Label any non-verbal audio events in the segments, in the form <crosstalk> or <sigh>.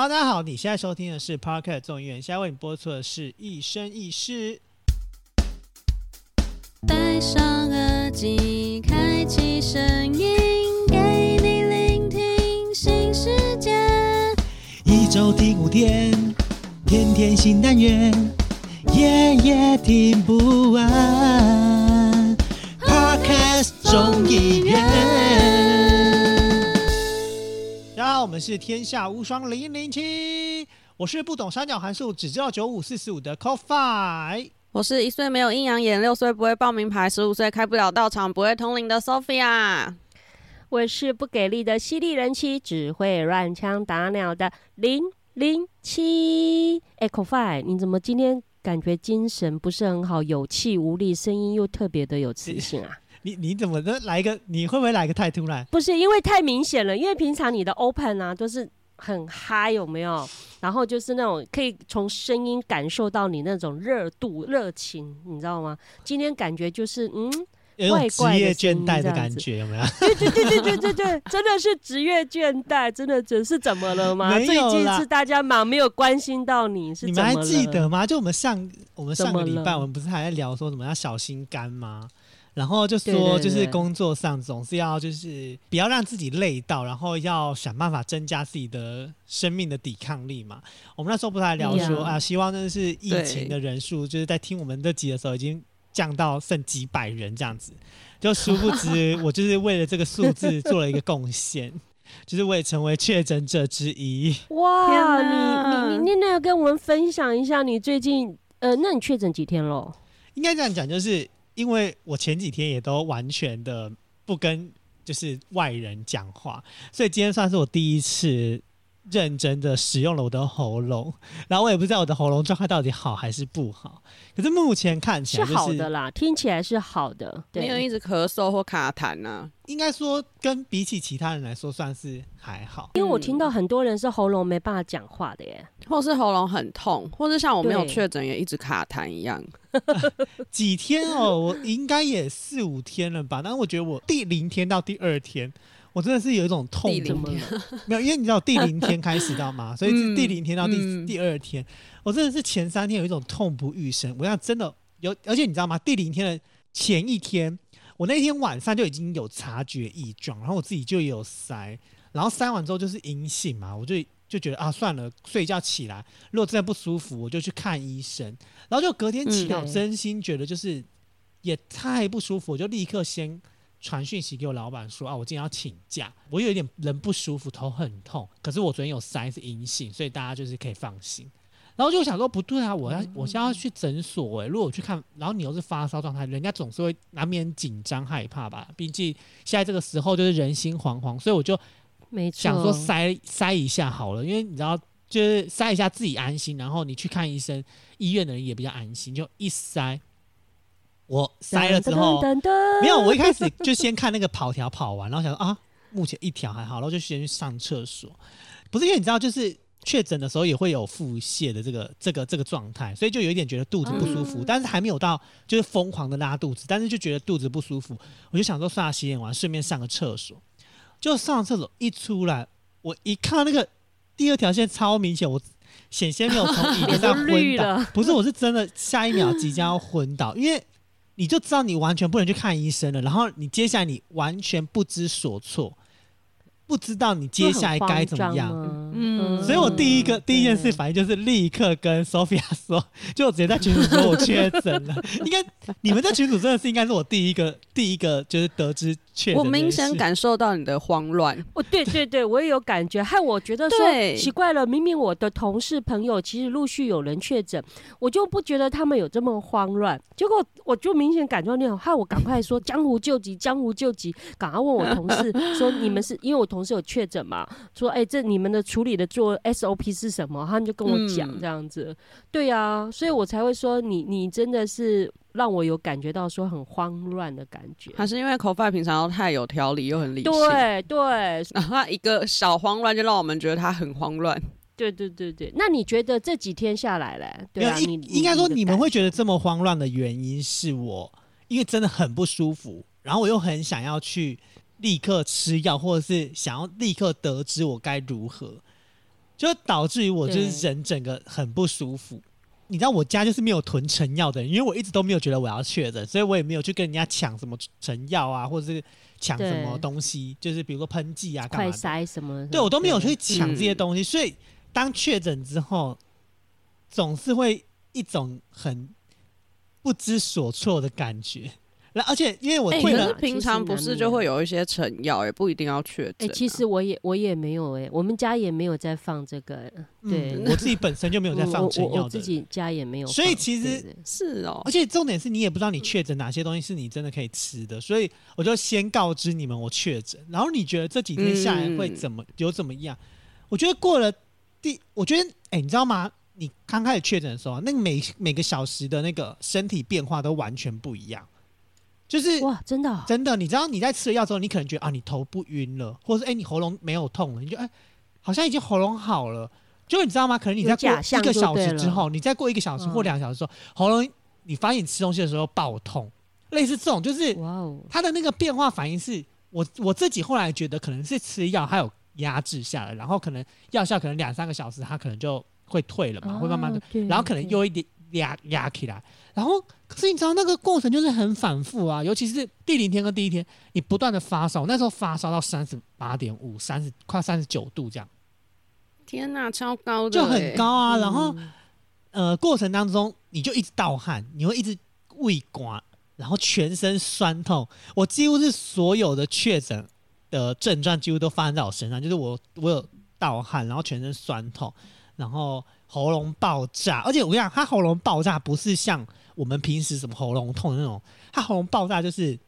Hello，大家好，你现在收听的是 Parket 众议院，现在为你播出的是一生一世。戴上耳机，开启声音，给你聆听新世界。一周听五天，天天新单元，夜夜听不完。我们是天下无双零零七，我是不懂三角函数，只知道九五四十五的 Coffee。我是一岁没有阴阳眼，六岁不会报名牌，十五岁开不了道场，不会通灵的 Sophia。我是不给力的犀利人妻，只会乱枪打鸟的零零七。哎 c o f i 你怎么今天感觉精神不是很好，有气无力，声音又特别的有磁性啊？你你怎么的来一个？你会不会来个太突然？不是因为太明显了，因为平常你的 Open 啊都是。很嗨有没有？然后就是那种可以从声音感受到你那种热度、热情，你知道吗？今天感觉就是嗯，有职业倦怠的感觉，有没有？对对对对对对对，真的是职业倦怠，真的只是怎么了吗？最近是大家忙，没有关心到你，是你们还记得吗？就我们上我们上个礼拜，我们不是还在聊说什么要小心肝吗？然后就说，就是工作上总是要就是不要让自己累到，然后要想办法增加自己的生命的抵抗力嘛。我们那时候不是还聊说啊，希望真的是疫情的人数，就是在听我们这集的时候已经降到剩几百人这样子。就殊不知，我就是为了这个数字做了一个贡献，<laughs> 就是我也成为确诊者之一。哇，你你你那要跟我们分享一下你最近呃，那你确诊几天喽？应该这样讲，就是。因为我前几天也都完全的不跟就是外人讲话，所以今天算是我第一次认真的使用了我的喉咙，然后我也不知道我的喉咙状态到底好还是不好，可是目前看起来是好的啦，听起来是好的，没有一直咳嗽或卡痰呢。应该说，跟比起其他人来说，算是还好。因为我听到很多人是喉咙没办法讲话的耶，或是喉咙很痛，或是像我没有确诊也一直卡痰一样。<laughs> 几天哦，我应该也四五天了吧？但是我觉得我第零天到第二天，我真的是有一种痛。没有，因为你知道第零天开始知道吗？<laughs> 所以第零天到第第二天，我真的是前三天有一种痛不欲生。我要真的有，而且你知道吗？第零天的前一天。我那天晚上就已经有察觉异状，然后我自己就有塞，然后塞完之后就是阴性嘛，我就就觉得啊，算了，睡觉起来，如果真的不舒服，我就去看医生。然后就隔天起来，真心觉得就是也太不舒服，我就立刻先传讯息给我老板说啊，我今天要请假，我有一点人不舒服，头很痛，可是我昨天有塞是阴性，所以大家就是可以放心。然后就想说不对啊，我要我现在要去诊所哎，如果我去看，然后你又是发烧状态，人家总是会难免紧张害怕吧？毕竟现在这个时候就是人心惶惶，所以我就没想说塞塞一下好了，因为你知道，就是塞一下自己安心，然后你去看医生，医院的人也比较安心，就一塞，我塞了之后没有，我一开始就先看那个跑条跑完，然后想说啊，目前一条还好，然后就先去上厕所，不是因为你知道就是。确诊的时候也会有腹泻的这个这个这个状态，所以就有一点觉得肚子不舒服，但是还没有到就是疯狂的拉肚子，但是就觉得肚子不舒服，我就想说算了洗脸完顺便上个厕所，就上厕所一出来，我一看到那个第二条线超明显，我险些没有从椅子上昏倒，<laughs> 不是，我是真的下一秒即将要昏倒，因为你就知道你完全不能去看医生了，然后你接下来你完全不知所措。不知道你接下来该怎么样，嗯，所以我第一个第一件事反应就是立刻跟 Sophia 说，就直接在群组说我确诊了。<laughs> 应该你们在群组真的是应该是我第一个第一个就是得知确诊。我明显感受到你的慌乱。哦，对对对，我也有感觉，害我觉得说奇怪了。明明我的同事朋友其实陆续有人确诊，我就不觉得他们有这么慌乱。结果我就明显感觉到那种，害我赶快说江湖救急，江湖救急，赶快问我同事说你们是因为我同。同事有确诊嘛？说哎，这你们的处理的做 SOP 是什么？他们就跟我讲这样子。对呀，所以我才会说你你真的是让我有感觉到说很慌乱的感觉。还是因为 c o f i 平常都太有条理又很理性。对对，然后一个小慌乱就让我们觉得他很慌乱。对对对对，那你觉得这几天下来嘞？对啊，你应该说你们会觉得这么慌乱的原因是我，因为真的很不舒服，然后我又很想要去。立刻吃药，或者是想要立刻得知我该如何，就导致于我就是人整个很不舒服。你知道我家就是没有囤成药的人，因为我一直都没有觉得我要确诊，所以我也没有去跟人家抢什么成药啊，或者是抢什么东西，就是比如说喷剂啊，干快嘛的。筛什么？对我都没有去抢嗯这些东西，所以当确诊之后，总是会一种很不知所措的感觉。然而且因为我哎、退了可是平常不是就会有一些成药，也不一定要确哎、诊啊、其实我也我也没有哎、我们家也没有在放这个，对嗯，我自己本身就没有在放我成药的，我我自己家也没有，所以其实是哦。而，且重点是你也不知道你确诊哪些东西是你真的可以吃的，所以我就先告知你们我确诊，然后你觉得这几天下来会怎么、有怎么样？我觉得过了第，我觉得哎、你知道吗？你刚开始确诊的时候啊，那个每每个小时的那个身体变化都完全不一样，就是哇，真的哦、真的，你知道你在吃了药之后，你可能觉得啊，你头不晕了，或者是哎、你喉咙没有痛了，你就哎、好像已经喉咙好了。就你知道吗？可能你在过一个小时之后，你再过一个小时或嗯两个小时之后，喉咙你发现你吃东西的时候爆痛，类似这种，就是哇哦，它的那个变化反应是，我我自己后来觉得可能是吃药还有压制下来，然后可能药效可能两三个小时，它可能就会退了嘛，会慢慢的然后可能对。又一点压压起来，然后可是你知道那个过程就是很反复啊，尤其是第零天跟第一天，你不断的发烧，那时候发烧到三十八点五、三十快三十九度这样，天哪，超高的、就很欸。高啊。然后嗯呃，过程当中你就一直盗汗，你会一直胃刮，然后全身酸痛。我几乎是所有的确诊的症状几乎都发生在我身上，就是我我有盗汗，然后全身酸痛，然后喉咙爆炸。而且我跟你讲，他喉咙爆炸不是像我们平时什么喉咙痛的那种，他喉咙爆炸就是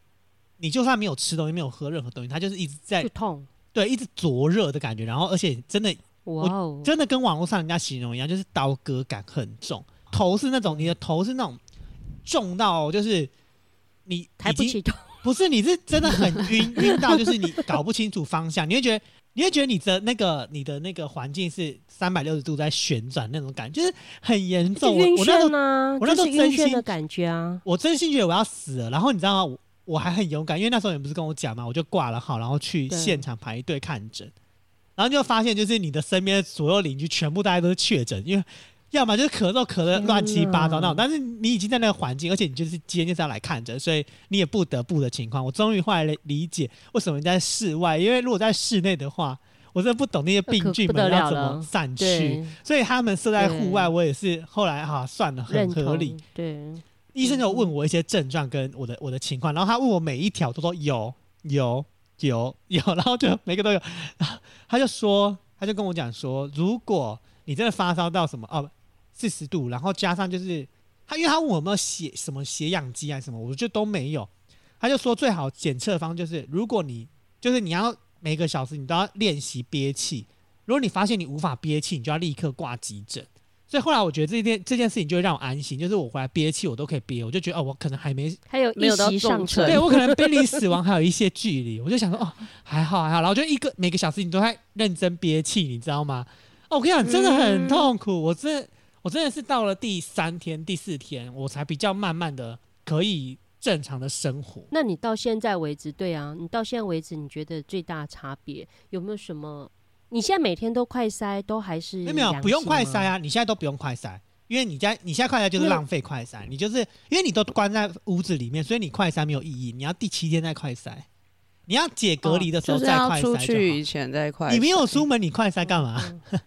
你就算没有吃东西，没有喝任何东西，他就是一直在就痛，对一直灼热的感觉，然后而且真的哇哦，真的跟网络上人家形容一样，就是刀割感很重，头是那种你的头是那种重到就是你抬不起头，不是你是真的很晕 <laughs> 晕到就是你搞不清楚方向，你会觉得你会觉得你的那个你的那个环境是三百六十度在旋转那种感觉，就是很严重。我那时候我那时候真心的感觉啊，我真心觉得我要死了，然后你知道吗？我我还很勇敢，因为那时候你不是跟我讲嘛，我就挂了号，然后去对现场排队看诊，然后就发现就是你的身边的所有邻居全部大家都是确诊，因为要么就是咳嗽咳的乱七八糟那种，但是你已经在那个环境，而且你就是今天就是要来看着，所以你也不得不的情况，我终于后来理解为什么你在室外，因为如果在室内的话，我真的不懂那些病菌们要怎么散去，对，所以他们设在户外，我也是后来哈、算了，很合理。，对，医生就问我一些症状跟我的我的情况，然后他问我每一条都说有有有有，然后就每个都有，然后他就说他就跟我讲说，如果你真的发烧到什么哦四十度，然后加上就是他因为他问我有没有血什么血氧机啊什么，我就都没有，他就说最好检测方就是如果你就是你要每个小时你都要练习憋气，如果你发现你无法憋气，你就要立刻挂急诊。所以后来我觉得这件这件事情就会让我安心，就是我回来憋气我都可以憋，我就觉得哦，我可能还没，还有没有到一席上重车对我可能 <laughs> 濒临死亡还有一些距离，我就想说哦，还好还好，然后就一个每个小时你都在认真憋气，你知道吗？哦，我跟你讲，真的很痛苦，我真的我真的是到了第三天、第四天，我才比较慢慢的可以正常的生活。那你到现在为止，对啊，你到现在为止，你觉得最大差别有没有什么？你现在每天都快筛，都还是没有没有，不用快筛啊！你现在都不用快筛，因为你在你现在快筛就是浪费快筛，你就是因为你都关在屋子里面，所以你快筛没有意义。你要第七天再快筛，你要解隔离的时候再快筛出去以就前再快好。你没有出门，你快筛干嘛？嗯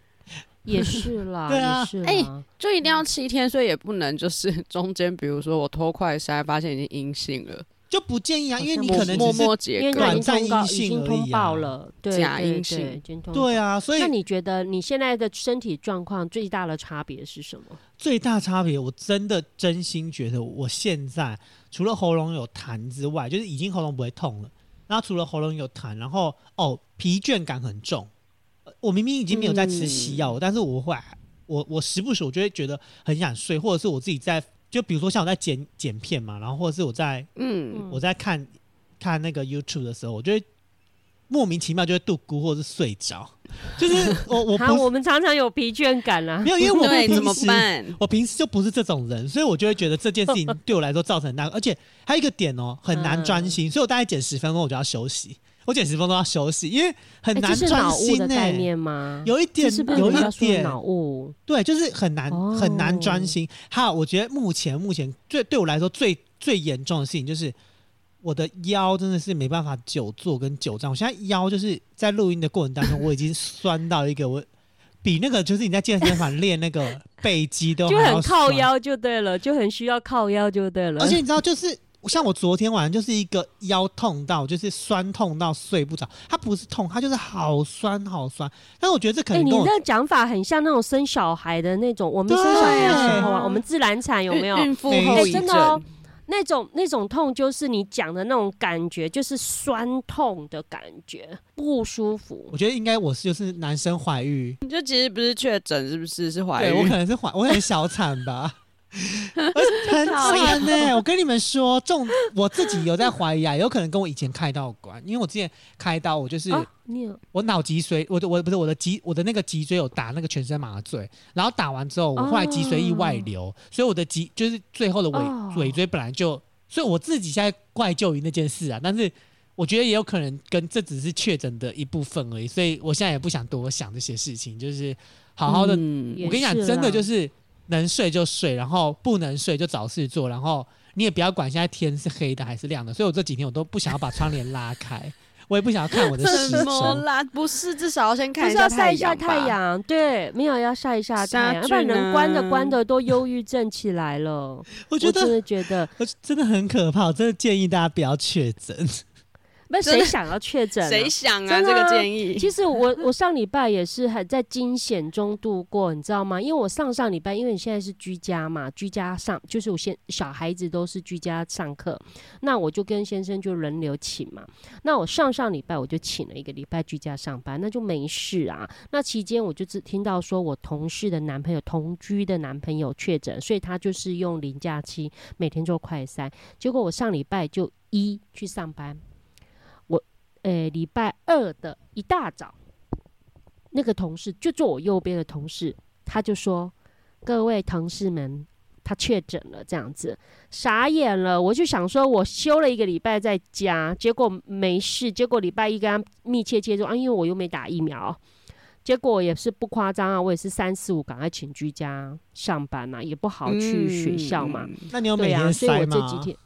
<laughs> 也是啦，对啊。哎啦。就一定要七天，所以也不能就是 <laughs> 中间，比如说我偷快筛发现已经阴性了，就不建议啊，因为你可能只是默因为他已短暂经通告，已阴性经通报了，对假阴性。对啊，所以那你觉得你现在的身体状况最大的差别是什么？最大差别，我真的真心觉得，我现在除了喉咙有痰之外，就是已经喉咙不会痛了。然后除了喉咙有痰，然后哦疲倦感很重。呃我明明已经没有在吃西药了，但是我会我我时不时我就会觉得很想睡，或者是我自己在就比如说像我在剪剪片嘛，然后或者是我在嗯，我在看看那个 YouTube 的时候，我就会莫名其妙就会度咕或者是睡着，就是我我，不我们常常有疲倦感啊没。有，因为我对，平怎么时办？我平时就不是这种人，所以我就会觉得这件事情 <laughs> 对我来说造成很大，而且还有一个点哦，很难专心，所以我大概剪十分钟我就要休息，我剪十分钟都要休息，因为很哎难这是脑雾专心呢、的概念吗？有一点是是有一点脑雾？对，就是很难、哦很难专心。还有，我觉得目前目前最对我来说最最严重的事情就是我的腰真的是没办法久坐跟久站。我现在腰就是在录音的过程当中，我已经酸到一个我比那个就是你在健身房练那个背肌都就很靠。腰就对了，就很需要靠腰就对了。而且你知道，就是像我昨天晚上就是一个腰痛到，就是酸痛到睡不着。它不是痛，它就是好酸好酸。但是我觉得这可哎、你能跟我、这讲法很像那种生小孩的那种，我们生小孩的时候啊，我们自然产有没有？孕孕妇后遗真的哦？那种那种痛就是你讲的那种感觉，就是酸痛的感觉，不舒服我。觉得应该我是就是男生怀孕，你就其实不是确诊，是不是？是怀对我可。能是怀，我可能小产吧。<laughs> 很惨呢、我跟你们说，重我自己有在怀疑啊，<laughs> 有可能跟我以前开刀有关，因为我之前开刀，我就是、啊，我脑脊髓，我的我不是我的脊我的那个脊椎有打那个全身麻醉，然后打完之后，我后来脊髓液外流，所以我的脊就是最后的尾、哦。尾椎本来就，所以我自己现在怪咎于那件事啊，但是我觉得也有可能跟这只是确诊的一部分而已，所以我现在也不想多想这些事情，就是好好的嗯我跟你讲，真的啦就是能睡就睡，然后不能睡就找事做，然后你也不要管现在天是黑的还是亮的。所以我这几天我都不想要把窗帘拉开，<laughs> 我也不想要看我的时什么钟。啦？不是，至少要先不是要看下晒一下太。阳？对，没有要晒一下太杀阳，要不然菌人关着啊关的都忧郁症起来了。我我真觉得的觉得，我真的很可怕，我真的建议大家不要确诊。不是谁想要确诊啊？谁想啊？这个建议。其实我 <laughs> 我上礼拜也是还在惊险中度过，你知道吗？因为我上上礼拜，因为你现在是居家嘛，居家上就是我先小孩子都是居家上课，那我就跟先生就轮流请嘛。那我上上礼拜我就请了一个礼拜居家上班，那就没事啊。那期间我就只听到说我同事的男朋友同居的男朋友确诊，所以他就是用零假期每天做快筛，结果我上礼拜就一去上班。呃，礼拜二的一大早，那个同事就坐我右边的同事，他就说：“各位同事们，他确诊了。”这样子，傻眼了。我就想说，我休了一个礼拜在家，结果没事，结果礼拜一跟他密切接触啊，因为我又没打疫苗。结果也是不夸张啊，我也是三四五赶快请居家上班嘛、也不好去学校嘛。嗯那你有每天所以我？这几天，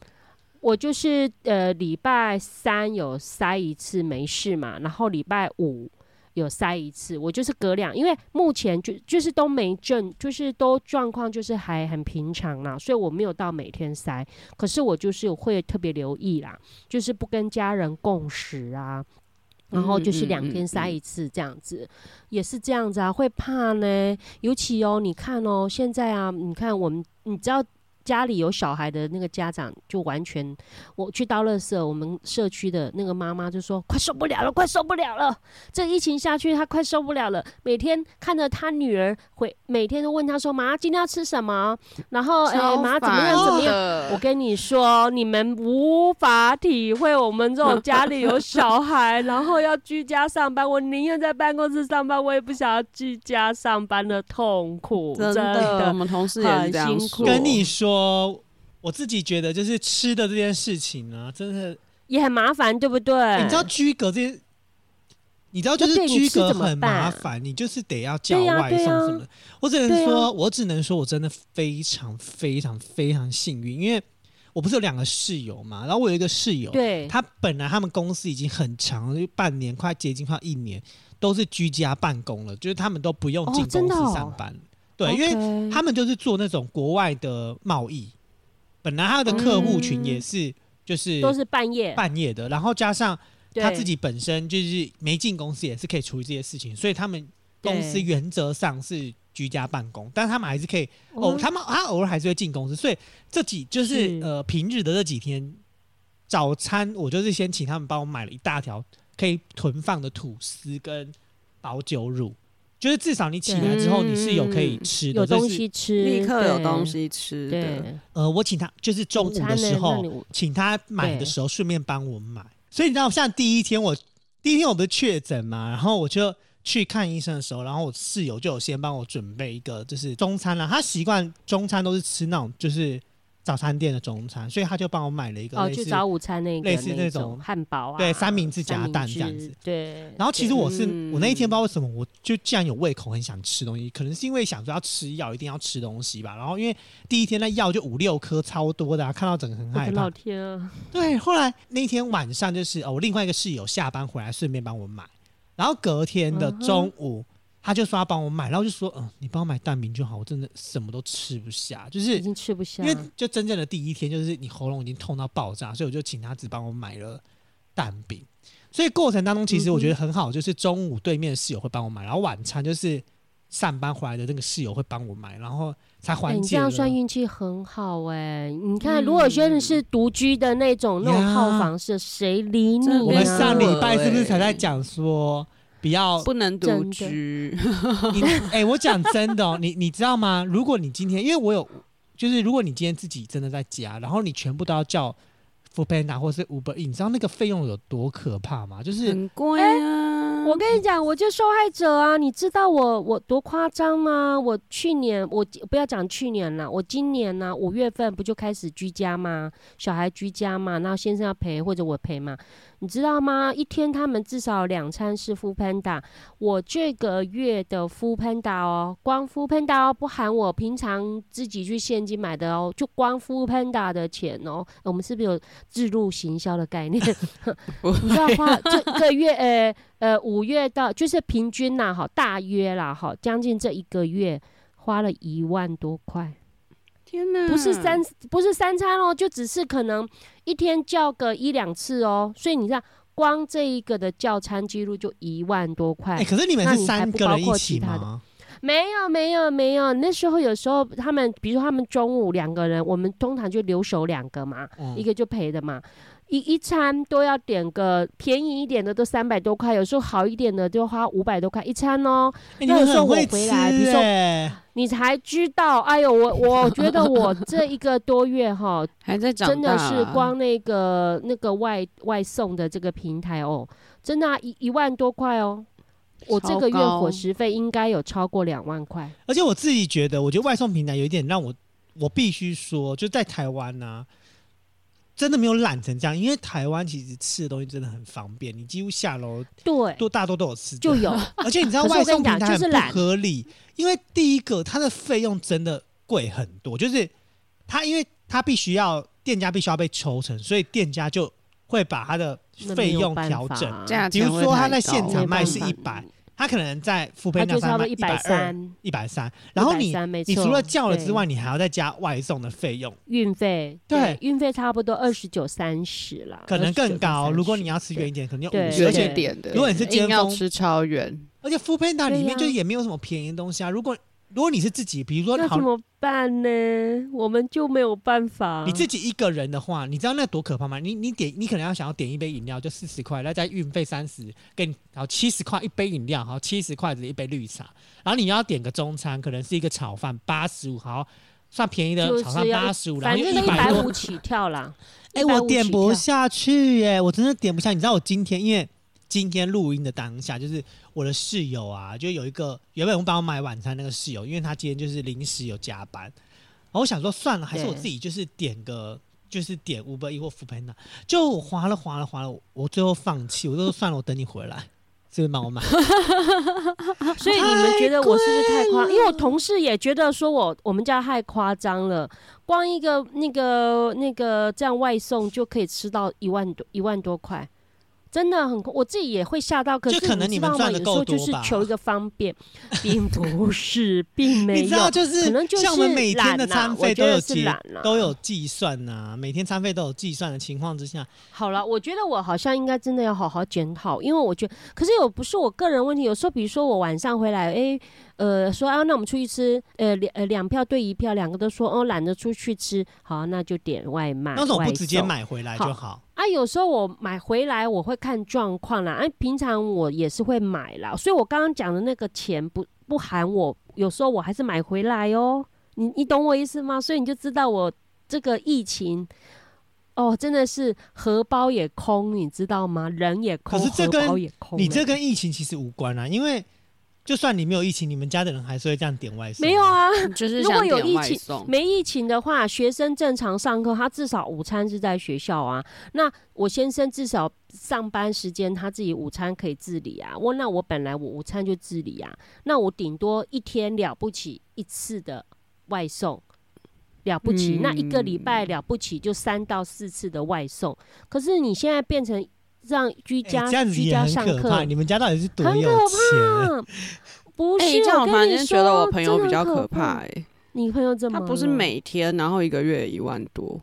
我就是呃礼拜三有塞一次没事嘛，然后礼拜五有塞一次，我就是隔两，因为目前就就是都没症，就是都状况就是还很平常啦，所以我没有到每天塞，可是我就是会特别留意啦，就是不跟家人共食啊。然后就是两天塞一次这样子，也是这样子啊，会怕呢。尤其哦，你看哦，现在啊，你看我们，你知道家里有小孩的那个家长，就完全，我去倒垃圾，我们社区的那个妈妈就说，快受不了了，快受不了了，这疫情下去，她快受不了了。每天看着她女儿回，每天都问她说，妈，今天要吃什么？然后，哎、妈怎么样怎么样？我跟你说，你们无法体会我们这种家里有小孩，然后要居家上班，我宁愿在办公室上班，我也不想要居家上班的痛苦，真真的，我。们同事也是这样很辛苦说。跟你说，我自己觉得就是吃的这件事情呢，真的，也很麻烦，对不对？你知道居隔这些。你知道，就是对你居隔吃怎么很麻办烦，你就是得要叫对呀外对呀送什么的。我只能对说，啊我只能说我真的非常非常非常幸运，因为我不是有两个室友嘛，然后我有一个室友，对，他本来他们公司已经很长，就半年快接近快一年，都是居家办公了，就是他们都不用哦进公司上班。对，因为为他们就是做那种国外的贸易，本来他的客户群也是就是嗯都是半夜，半夜的，然后加上他自己本身就是没进公司，也是可以处理这些事情，所以他们公司原则上是居家办公，但他们还是可以偶、哦他们他偶尔还是会进公司，所以这几就是是。呃平日的这几天早餐，我就是先请他们帮我买了一大条可以囤放的吐司跟保酒乳，就是至少你起来之后你是有可以吃的，有东西吃，立刻有东。西吃的。对，呃，我请他就是中午的时候请他买的时候顺便帮我买，所以你知道像第一天我第一天我不是确诊嘛，然后我就去看医生的时候，然后我室友就有先帮我准备一个就是中餐啦，他习惯中餐都是吃那种就是早餐店的中餐，所以他就帮我买了一个就早午餐那个类似那那种汉堡啊，对三明治夹蛋这样子。对，然后其实我是、嗯我那一天不知道为什么，我就既然有胃口，很想吃东西，可能是因为想说要吃药，一定要吃东西吧。然后因为第一天那药就五六颗，超多的、啊，看到整个很害怕老。天啊！对，后来那天晚上就是哦，我另外一个室友下班回来顺便帮我买，然后隔天的中午。他就说要帮我买，然后就说，嗯，你帮我买蛋饼就好，我真的什么都吃不下，就是已经吃不下因，为就真正的第一天，就是你喉咙已经痛到爆炸，所以我就请他只帮我买了蛋饼。所以过程当中，其实我觉得很好，就是中午对面的室友会帮我买，然后晚餐就是上班回来的那个室友会帮我买，然后才哎你这缓解了。样算运气很好哎！你看，如果真的是独居的那种那种套房式，谁理你？我们上礼拜是不是才欸在讲说不要不能独居，你 <laughs> 哎、我讲真的哦，你你知道吗？如果你今天，因为我有，就是如果你今天自己真的在家，然后你全部都要叫 f o o Panda 或是 Uber，E，你知道那个费用有多可怕吗？就是很贵啊。我跟你讲，我就受害者啊！你知道我我多夸张吗？我去年我不要讲去年了，我今年呢、五月份不就开始居家吗？小孩居家嘛，然后先生要陪或者我陪嘛，你知道吗？一天他们至少两餐是 f o o Panda。我这个月的 f o o Panda 哦，光 f o o Panda 哦，不含我平常自己去现金买的哦，就光 f o o Panda 的钱哦，我们是不是有自入行销的概念？<laughs> 你知道花这个月呃呃五月到就是平均呐，哈，大约啦，哈，将近这一个月花了一万多块，天哪，不是三不是三餐哦，就只是可能一天叫个一两次哦，所以你看光这一个的叫餐记录就一万多块。哎、，可是你们是那你还三不包括个人一起其他的吗？没有没有没有，那时候有时候他们比如说他们中午两个人，我们通常就留守两个嘛，嗯。一个就陪的嘛，一一餐都要点个便宜一点的都三百多块，有时候好一点的就花五百多块一餐哦。有时候我很会吃回来比如说哎你才知道，哎呦，我我觉得我这一个多月哈，还在长真的是光那个那个外外送的这个平台哦，真的、啊、一一万多块哦。我这个月伙食费应该有超过两万块，而且我自己觉得，我觉得外送平台有一点让我，我必须说，就在台湾呢、真的没有懒成这样。因为台湾其实吃的东西真的很方便，你几乎下楼对，都大多都有吃的，就有。而且你知道 <laughs> 外送平台很不就是懒合理，因为第一个它的费用真的贵很多，就是它因为它必须要店家必须要被抽成，所以店家就会把它的费用调整。比如说他在现场卖是没一百，他可能在付它费那就差不多一百、三，一百三，然后你你除了叫了之外，你还要再加外送的费用，运费，对。运费差不多二十九三十啦，可能更高。如果你要吃远一点，可能要五十，而且点的，如果你是尖峰吃超远，而且付配那里面就也没有什么便宜的东西啊。如果如果你是自己，比如说那怎，么办呢？我们就没有办法。你自己一个人的话，你知道那多可怕吗？你你点，你可能要想要点一杯饮料就四十块，再加运费三十，给你好七十块一杯饮料，好七十块的一杯绿茶，然后你要点个中餐，可能是一个炒饭八十五，好算便宜的炒饭八十五，然后一又百五，起跳啦。哎、150我点不下去耶，我真的点不下。你知道我今天因为今天录音的当下，就是我的室友啊，就有一个原本我帮我买晚餐那个室友，因为他今天就是临时有加班，然后我想说算了，还是我自己就是点个。就是点 Uber E 或 f o o Panda，就我划了划了划了，我最后放弃，我就说算了，我等你回来，是不是帮我买？<laughs> 所以你们觉得我是不是太夸？因为我同事也觉得说我我们家太夸张了，光一个那个那个这样外送就可以吃到一万多一万多块。真的很，我自己也会吓到。可就是可能你们你知道吗？赚得够有时候就是求一个方便，<laughs> 并不是，并没你知道，有。就是可能就是像我们每天的餐费都有计都有计算呐、每天餐费都有计算的情况之下，好了，我觉得我好像应该真的要好好检讨，因为我觉得，可是有不是我个人问题，有时候比如说我晚上回来，诶，呃，说啊，那我们出去吃，呃，两呃两票对一票，两个都说哦懒得出去吃，好，那就点外卖，那为什么外不直接送买回来就好？啊，有时候我买回来我会看状况啦，哎、平常我也是会买啦，所以我刚刚讲的那个钱不不含我，有时候我还是买回来哦。你你懂我意思吗？所以你就知道我这个疫情。哦，真的是荷包也空，你知道吗？人也空，可是这跟荷包也空欸。你这跟疫情其实无关啊，因为就算你没有疫情，你们家的人还是会这样点外送？没有啊，<laughs> 就是如果有疫情情，没疫情的话，学生正常上课，他至少午餐是在学校啊。那我先生至少上班时间他自己午餐可以自理啊。我那我本来我午餐就自理啊，那我顶多一天了不起一次的外送，了不起。那一个礼拜了不起就三到四次的外送。可是你现在变成。让居家居家上课，你们家到底是多有钱？<laughs> 不是，这样我反正觉得我朋友比较可怕。哎，你朋友怎么？他不是每天，然后一个月一万多，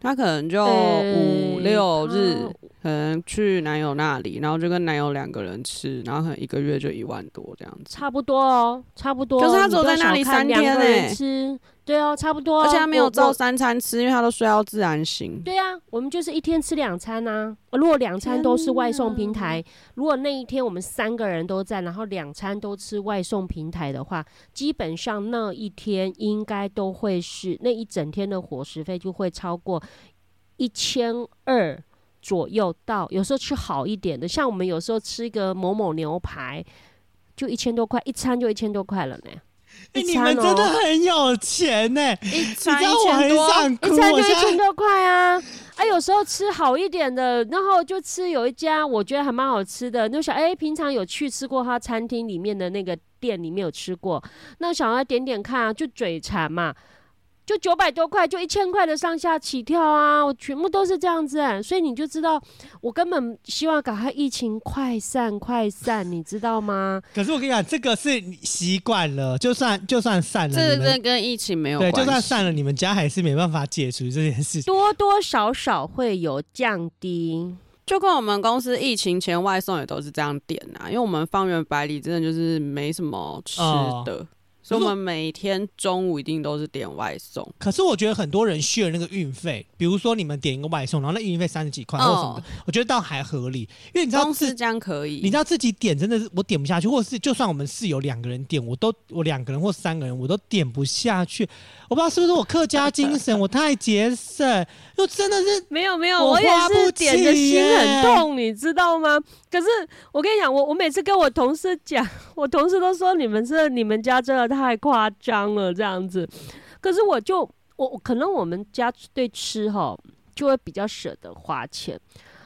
他可能就五六日，可能去男友那里，然后就跟男友两个人吃，然后可能一个月就一万多这样子，差不多哦，差不多。可是他走在那里三天哎，吃。对哦，差不多，而且他没有照三餐吃，因为他都睡到自然醒。对啊，我们就是一天吃两餐呐。如果两餐都是外送平台，如果那一天我们三个人都在，然后两餐都吃外送平台的话，基本上那一天应该都会是那一整天的伙食费就会超过一千二左右到。有时候吃好一点的，像我们有时候吃一个某某牛排，就一千多块一餐，就一千多块了呢。你们真的很有钱呢！一餐一千多，一餐就一千多块啊！啊，有时候吃好一点的，然后就吃有一家我觉得还蛮好吃的。那想，哎，平常有去吃过他餐厅里面的那个店里面有吃过，那想要点点看啊，就嘴馋嘛。就九百多块，就一千块的上下起跳啊！我全部都是这样子，所以你就知道，我根本希望赶快疫情快散快散，你知道吗？可是我跟你讲，这个是习惯了，就算就算散了，这这跟疫情没有对，就算散了，你们家还是没办法解除这件事情，多多少少会有降低。就跟我们公司疫情前外送也都是这样点啊，因为我们方圆百里真的就是没什么吃的。所以我们每天中午一定都是点外送。可是我觉得很多人需要那个运费，比如说你们点一个外送，然后那运费三十几块或什么的，我觉得倒还合理。因为你知道，公司这样可以。你知道自己点真的是我点不下去，或者是就算我们室友两个人点，我都我两个人或三个人我都点不下去。我不知道是不是我客家精神，我太节省，又真的是没有没有，我也是点的心很痛，你知道吗？可是我跟你讲，我我每次跟我同事讲，我同事都说你们这你们家真的太夸张了这样子。可是我就我可能我们家对吃哈就会比较舍得花钱，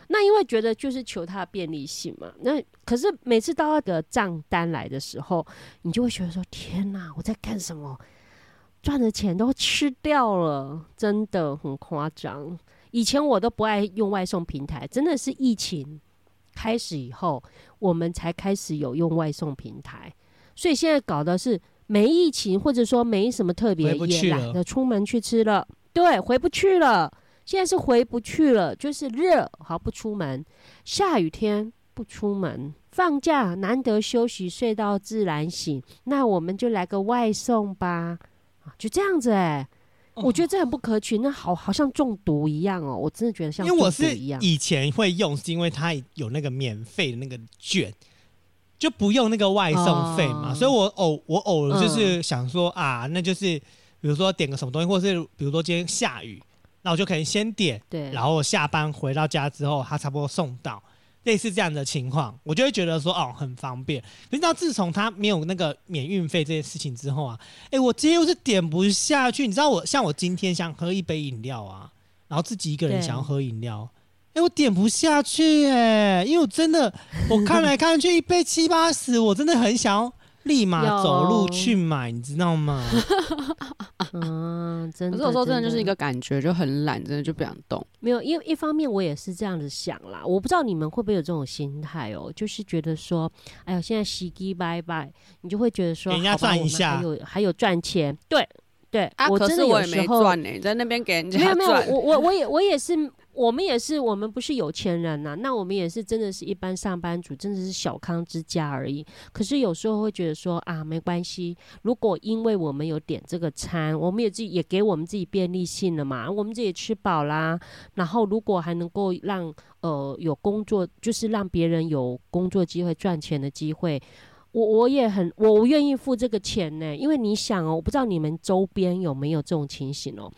那因为觉得就是求它的便利性嘛。那可是每次到那个账单来的时候，你就会觉得说天哪，我在干什么？赚的钱都吃掉了，真的很夸张。以前我都不爱用外送平台，真的是疫情开始以后，我们才开始有用外送平台。所以现在搞的是没疫情，或者说没什么特别，也懒得出门去吃了。对，回不去了。现在是回不去了，就是热，好不出门；下雨天不出门，放假难得休息，睡到自然醒。那我们就来个外送吧。就这样子哎，我觉得这很不可取，那好好像中毒一样哦。我真的觉得像因为我是以前会用，是因为它有那个免费的那个券，就不用那个外送费嘛。所以我偶我偶尔就是想说啊，那就是比如说点个什么东西，或者是比如说今天下雨，那我就可能先点，对，然后下班回到家之后，他差不多送到。类似这样的情况，我就会觉得说哦很方便。可是到自从他没有那个免运费这件事情之后啊，哎，我今天又是点不下去。你知道我像我今天想喝一杯饮料啊，然后自己一个人想要喝饮料，哎，我点不下去哎，因为我真的我看来看去一杯七八十，我真的很想要。立马走路去买，你知道吗？<laughs> 嗯，真的。可是有时候真的就是一个感觉，就很懒，真的就不想动。没有，因为一方面我也是这样子想啦。我不知道你们会不会有这种心态哦，就是觉得说，哎呀，现在洗机拜拜，你就会觉得说，人家赚一下，还有还有赚钱。对对，我真的我也没赚呢，在那边给人家没有没有，我我我也我也是。我们也是，我们不是有钱人呐，那我们也是真的是一般上班族，真的是小康之家而已。可是有时候会觉得说啊，没关系，如果因为我们有点这个餐，我们也自己也给我们自己便利性了嘛，我们自己吃饱啦。然后如果还能够让呃有工作，就是让别人有工作机会、赚钱的机会，我我也很我愿意付这个钱呢。因为你想哦，我不知道你们周边有没有这种情形哦。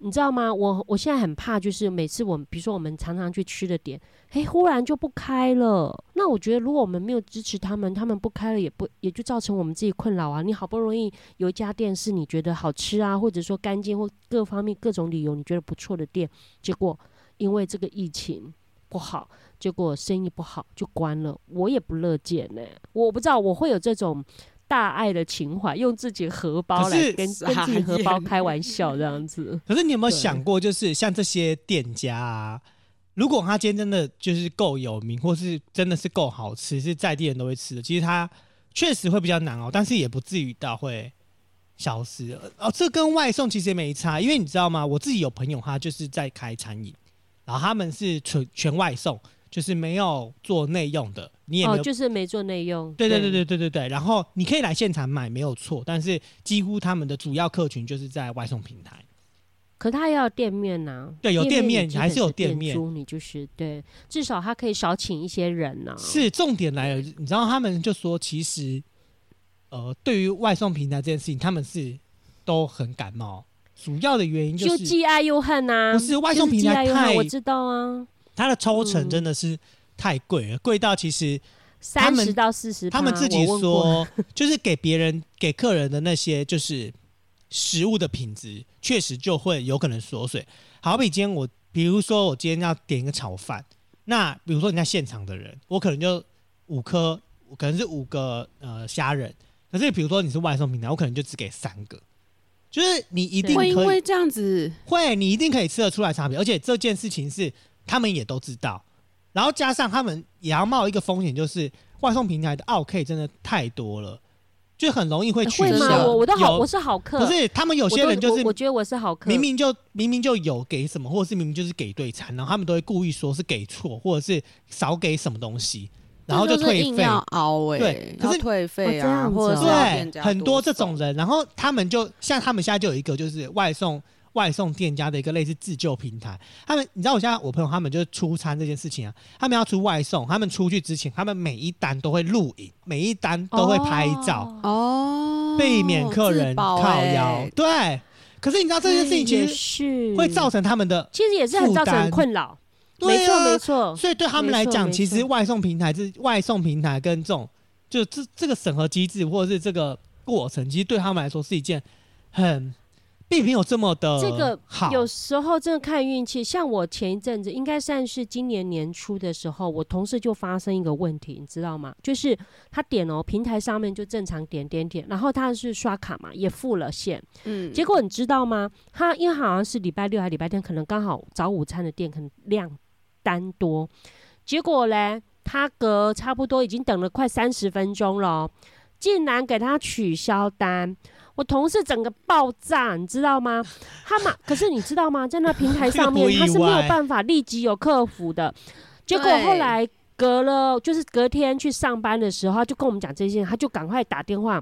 你知道吗？我我现在很怕，就是每次我们，比如说我们常常去吃的点，嘿，忽然就不开了。那我觉得，如果我们没有支持他们，他们不开了，也不也就造成我们自己困扰啊。你好不容易有一家店是你觉得好吃啊，或者说干净或各方面各种理由你觉得不错的店，结果因为这个疫情不好，结果生意不好就关了，我也不乐见呢。我不知道我会有这种。大爱的情怀，用自己荷包来跟跟自己荷包开玩笑，这样子。<laughs> 可是你有没有想过，就是像这些店家啊，如果他今天真的就是够有名，或是真的是够好吃，是在地人都会吃的，其实他确实会比较难熬，但是也不至于到会消失。哦，这跟外送其实也没差，因为你知道吗？我自己有朋友，他就是在开餐饮，然后他们是全全外送。就是没有做内用的，你也没有，就是没做内用。对对对对对对对。然后你可以来现场买，没有错。但是几乎他们的主要客群就是在外送平台。可他要店面呐，对，有店面还是有店面。你就是对，至少他可以少请一些人呐。是重点来了，你知道他们就说，其实呃，对于外送平台这件事情，他们是都很感冒。主要的原因就是既爱又恨呐。不是外送平台太，我知道啊。它的抽成真的是太贵了，贵到其实三十到四十，他们自己说就是给别人给客人的那些就是食物的品质，确实就会有可能缩水。好比今天我，比如说我今天要点一个炒饭，那比如说你在现场的人，我可能就五颗，可能是五个呃虾仁，可是比如说你是外送平台，我可能就只给三个，就是你一定会因为这样子会，你一定可以吃得出来差别，而且这件事情是。他们也都知道，然后加上他们也要冒一个风险，就是外送平台的 OK 真的太多了，就很容易会取消。我我都好，我是好客。可是他们有些人就是，我觉得我是好客，明明就明明就有给什么，或者是明明就是给对餐，然后他们都会故意说是给错，或者是少给什么东西，然后就退费。熬哎，对，可是退费啊，或者对很多这种人，然后他们就像他们现在就有一个就是外送。外送店家的一个类似自救平台，他们你知道，我现在我朋友他们就是出餐这件事情啊，他们要出外送，他们出去之前，他们每一单都会录影，每一单都会拍照哦，避免客人靠腰。对，可是你知道这件事情其实会造成他们的，其实也是很造成困扰。没错没错，所以对他们来讲，其实外送平台是外送平台跟这种就这这个审核机制或者是这个过程，其实对他们来说是一件很。并没有这么的这个好，有时候真的看运气。像我前一阵子，应该算是今年年初的时候，我同事就发生一个问题，你知道吗？就是他点哦，平台上面就正常点点点，然后他是刷卡嘛，也付了现，嗯，结果你知道吗？他因为好像是礼拜六还礼拜天，可能刚好早午餐的店可能量单多，结果嘞，他隔差不多已经等了快三十分钟了，竟然给他取消单。我同事整个爆炸，你知道吗？他嘛，可是你知道吗？在那平台上面，<laughs> 他是没有办法立即有客服的。结果后来隔了，就是隔天去上班的时候，他就跟我们讲这些，他就赶快打电话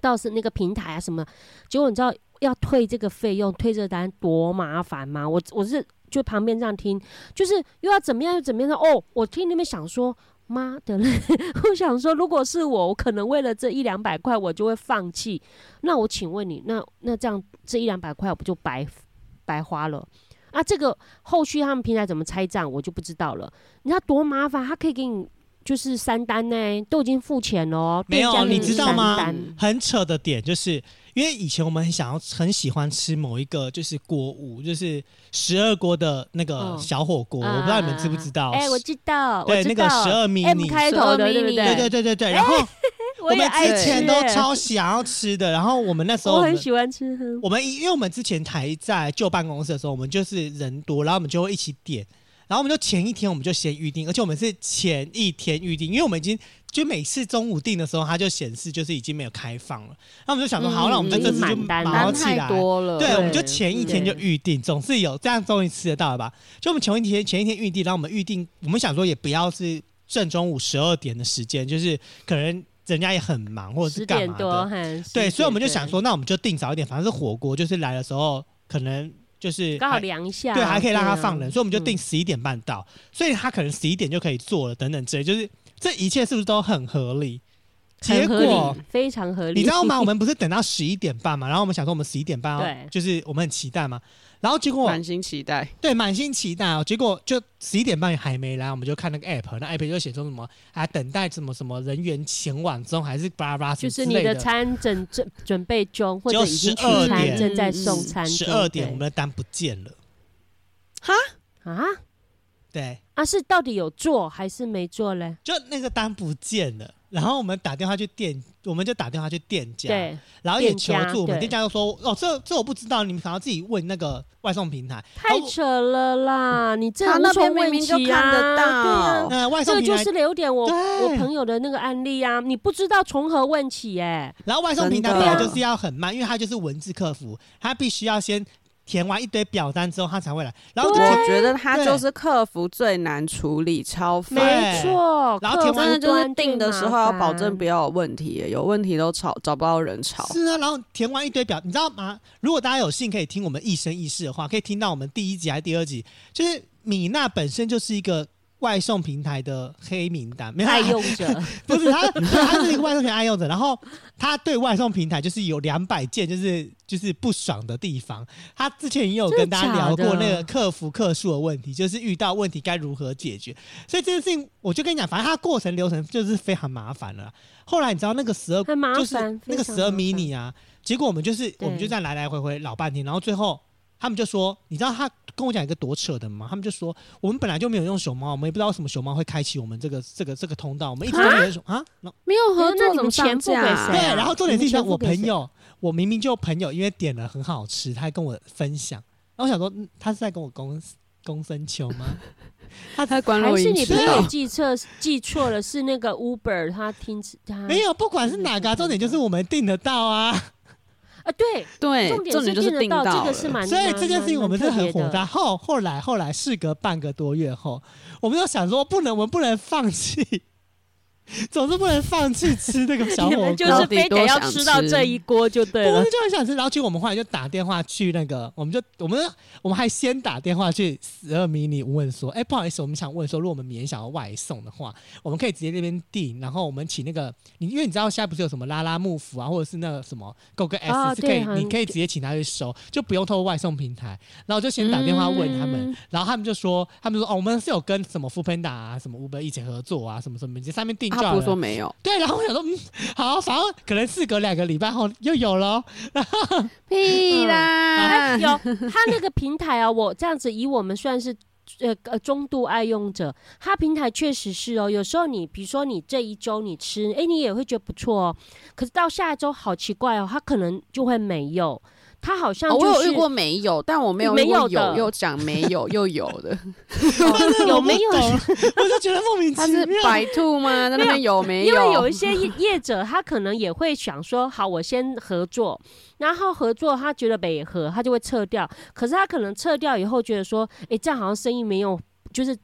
到是那个平台啊什么。结果你知道要退这个费用、退这单多麻烦吗？我我是就旁边这样听，就是又要怎么样又怎么样哦，我听那边想说。妈的嘞！<laughs> 我想说，如果是我，我可能为了这一两百块，我就会放弃。那我请问你，那那这样这一两百块我不就白白花了？啊，这个后续他们平台怎么拆账，我就不知道了。你知道多麻烦？他可以给你就是三单呢，都已经付钱了。没有，你知道吗？很扯的点就是。因为以前我们很想要很喜欢吃某一个就是锅物，就是十二锅的那个小火锅，我不知道你们知不知道？哎，我知道，对，那个十二米你开头的，对对对对对对。然后我们之前都超想要吃的，然后我们那时候我很喜欢吃。我们因为我们之前还在旧办公室的时候，我们就是人多，然后我们就会一起点。然后我们就前一天我们就先预定，而且我们是前一天预定，因为我们已经就每次中午订的时候，它就显示就是已经没有开放了。那我们就想说，好，那我们这次就忙起来。对，我们就前一天就预定，总是有这样终于吃得到了吧？就我们前一天前一天预定，然后我们预定，我们想说也不要是正中午十二点的时间，就是可能人家也很忙或者是干嘛的。对，所以我们就想说，那我们就订早一点，反正是火锅，就是来的时候可能。就是刚好凉一下，对，还可以让它放冷，所以我们就定十一点半到，所以他可能十一点就可以做了，等等之类，就是这一切是不是都很合理？结果，非常合理。你知道吗？<laughs> 我们不是等到十一点半嘛，然后我们想说我们十一点半哦对就是我们很期待嘛，然后结果满心期待。对满心期待哦，结果就十一点半还没来，我们就看那个 app，那 app 就写说什么啊等待什么什么人员前往中，还是巴拉巴拉什就是你的。的餐正准准备中，或者就已经取12餐点正在送餐中。十二点我们的单不见了，哈啊对，啊是到底有做还是没做嘞？就那个单不见了。然后我们打电话去店，我们就打电话去店家，对，然后也求助我们店家店家，就说：“哦，这这我不知道，你们可能要自己问那个外送平台。”太扯了啦！你这他那边明明就起啊看得到对啊那外这个就送平台，是留点我我朋友的那个案例啊，你不知道从何问起哎、然后外送平台本来就是要很慢，因为它就是文字客服，它必须要先填完一堆表单之后，他才会来。然后我觉得他就是客服最难处理，超烦。没错，然后填完就是端最订的时候要保证不要有问题，有问题都吵找不到人吵。是啊，然后填完一堆表，你知道吗？如果大家有幸可以听我们一生一世的话，可以听到我们第一集还是第二集，就是米娜本身就是一个外送平台的黑名单，没有烦爱啦用者，<laughs> 不是他，他是一个外送平台爱用者，然后他对外送平台就是有两百件就是就是不爽的地方。他之前也有跟大家聊过那个客服客诉的问题，就是遇到问题该如何解决。所以这件事情，我就跟你讲，反正它过程流程就是非常麻烦了。后来你知道那个十二就是，那个十二 mini 啊，结果我们就是我们就这样来来回回老半天，然后最后他们就说，你知道他跟我讲一个多扯的吗？他们就说我们本来就没有用熊猫，我们也不知道为什么熊猫会开启我们这个这个这个通道，我们一直都没有用熊啊。没有合作怎么钱付给？谁啊对，然后重点是像我朋友，我明明就朋友，因为点了很好吃，他还跟我分享，然后我想说，嗯他是在跟我公公生球吗？<laughs> 他在关还录音知是你朋友。记错记错了，是那个 Uber 他听他没有，不管是哪个啊、重点就是我们订得到啊。啊，对，对，重重点就是订得到，这个是了。蛮所以这件事情我们是很火大。大。后后来后来事隔半个多月后，我们就想说，不能，我们不能放弃，<laughs> 总是不能放弃吃那个 <laughs> 小火锅。就是非得要吃到这一锅就对了我们。就很想吃，然后结果我们后来就打电话去那个，我们就我们我们还先打电话去十二迷你问说，哎、不好意思，我们想问说，如果我们明天想要外送的话，我们可以直接那边订，然后我们请那个你，因为你知道现在不是有什么拉拉幕府啊，或者是那个什么 Go Go S、啊是可以你可以直接请他去收，就不用透过外送平台。然后我就先打电话问他们，嗯然后他们就说，他们说哦，我们是有跟什么 f o o Panda 啊、什么 Uber 一起合作啊，什么什么，在上面订他不是说。没有，对，然后我想说，嗯，好，反正可能事隔两个礼拜后又有了哦。<laughs> 屁啦！哎，有他那个平台啊，我这样子以我们算是。呃呃，中度爱用者，它平台确实是哦。有时候你比如说你这一周你吃，哎，你也会觉得不错哦。可是到下一周好奇怪哦，它可能就会没有。它好像、哦就是我有遇过没有，但我没有遇没过有又讲没有 <laughs> 又有的，<laughs> 哦有没有我就觉得莫名其妙他是。白兔吗？在那边有没有？因为有一些业业者，他可能也会想说，好，我先合作，然后合作他觉得没合，他就会撤掉。可是他可能撤掉以后，觉得说，哎，这样好像生意没有，就是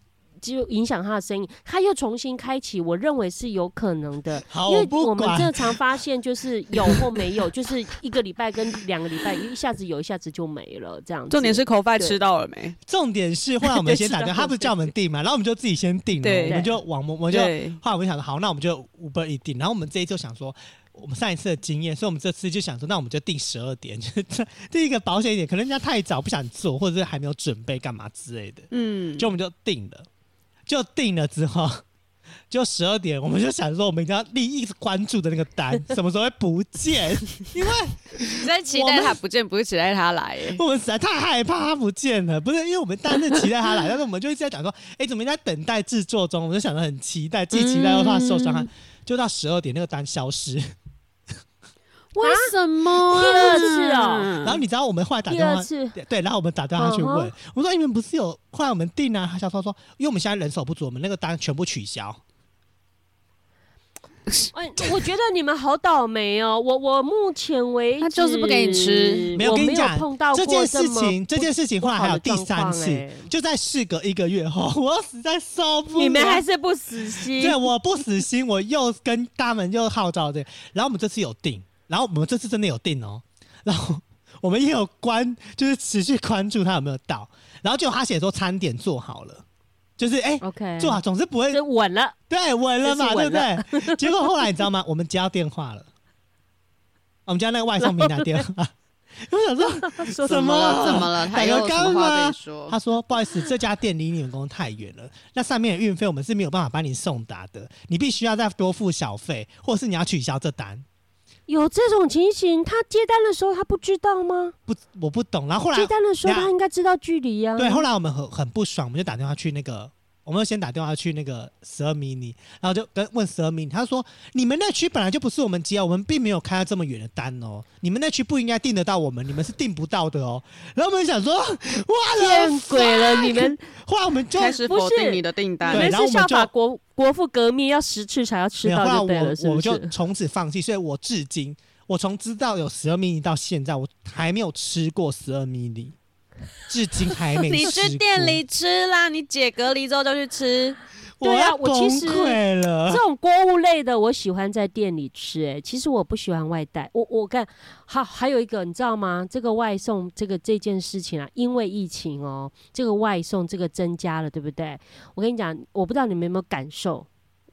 就影响他的生意，他又重新开启，我认为是有可能的。好，因为不我们正常发现，就是有或没有，就是一个礼拜跟两个礼拜，一下子有，一下子就没了，这样子。重点是口饭吃到了没？重点是，后来我们先打电话，<laughs> 他不是叫我们订嘛，然后我们就自己先订了，我们就往我们就，后来我们想说，好，那我们就五本一订，然后我们这一周想说。我们上一次的经验，所以我们这次就想说，那我们就定十二点，<laughs> 就第一个保险一点，可能人家太早不想做，或者是还没有准备干嘛之类的，嗯，就我们就定了，就定了之后，<laughs> 就十二点，我们就想说，我们一定要立一直关注的那个单，<laughs> 什么时候会不见，因为你在期待他不见，不是期待他来。哎我们实在太害怕它不见了，不是因为我们当然是期待它来，<laughs> 但是我们就一直在讲说，哎、怎么在等待制作中？我们就想得很期待，既期待又怕受伤害，就到十二点那个单消失。为什么啊？第二次哦然后你知道我们后来打第电话二，次对对，然后我们打电话去问，嗯我说你们不是有后来我们订啊？他小超说，因为我们现在人手不足，我们那个单全部取消。<laughs> 哎，我觉得你们好倒霉哦！我我目前为止，他就是不给你吃没有跟你讲碰到这件事情，这件事情后来还有第三次，哎就在事隔一个月后，<laughs> 我实在受不了。你们还是不死心。对，我不死心，我又跟他们又号召的，然后我们这次有定，然后我们这次真的有订哦，然后我们也有关，就是持续关注他有没有到，然后就他写说餐点做好了。就是哎，OK，做好总是不会稳了，对，稳了嘛，对不对？结果后来你知道吗？我们接到电话了，我们家那个外送员打电话。<laughs> 我想说，怎么？怎么了？<laughs> 他有什么话说？他说：“不好意思，这家店离你们公司太远了，那上面的运费我们是没有办法帮你送达的，你必须要再多付小费，或者是你要取消这单。”有这种情形，他接单的时候他不知道吗？不，我不懂。然后后来接单的时候他应该知道距离呀。对，后来我们很很不爽，我们就打电话去那个。我们先打电话去那个十二 mini，然后就跟问十二 mini，他说：“你们那区本来就不是我们接，我们并没有开到这么远的单哦，你们那区不应该订得到我们，你们是订不到的哦。”然后我们想说：“哇，见鬼了！你们后来我们就开始否定你的订单，对，然后我们就国国父革命要十次才要吃到对了，我就从此放弃，所以我至今我从知道有十二 mini 到现在，我还没有吃过十二 mini。至今还没。<laughs> 你去店里吃啦，你解隔离之后就去吃。对啊，我其实这种锅物类的，我喜欢在店里吃。哎，其实我不喜欢外带。我我看，好还有一个，你知道吗？这个外送这个这件事情啊，因为疫情哦，这个外送这个增加了，对不对？我跟你讲，我不知道你们有没有感受，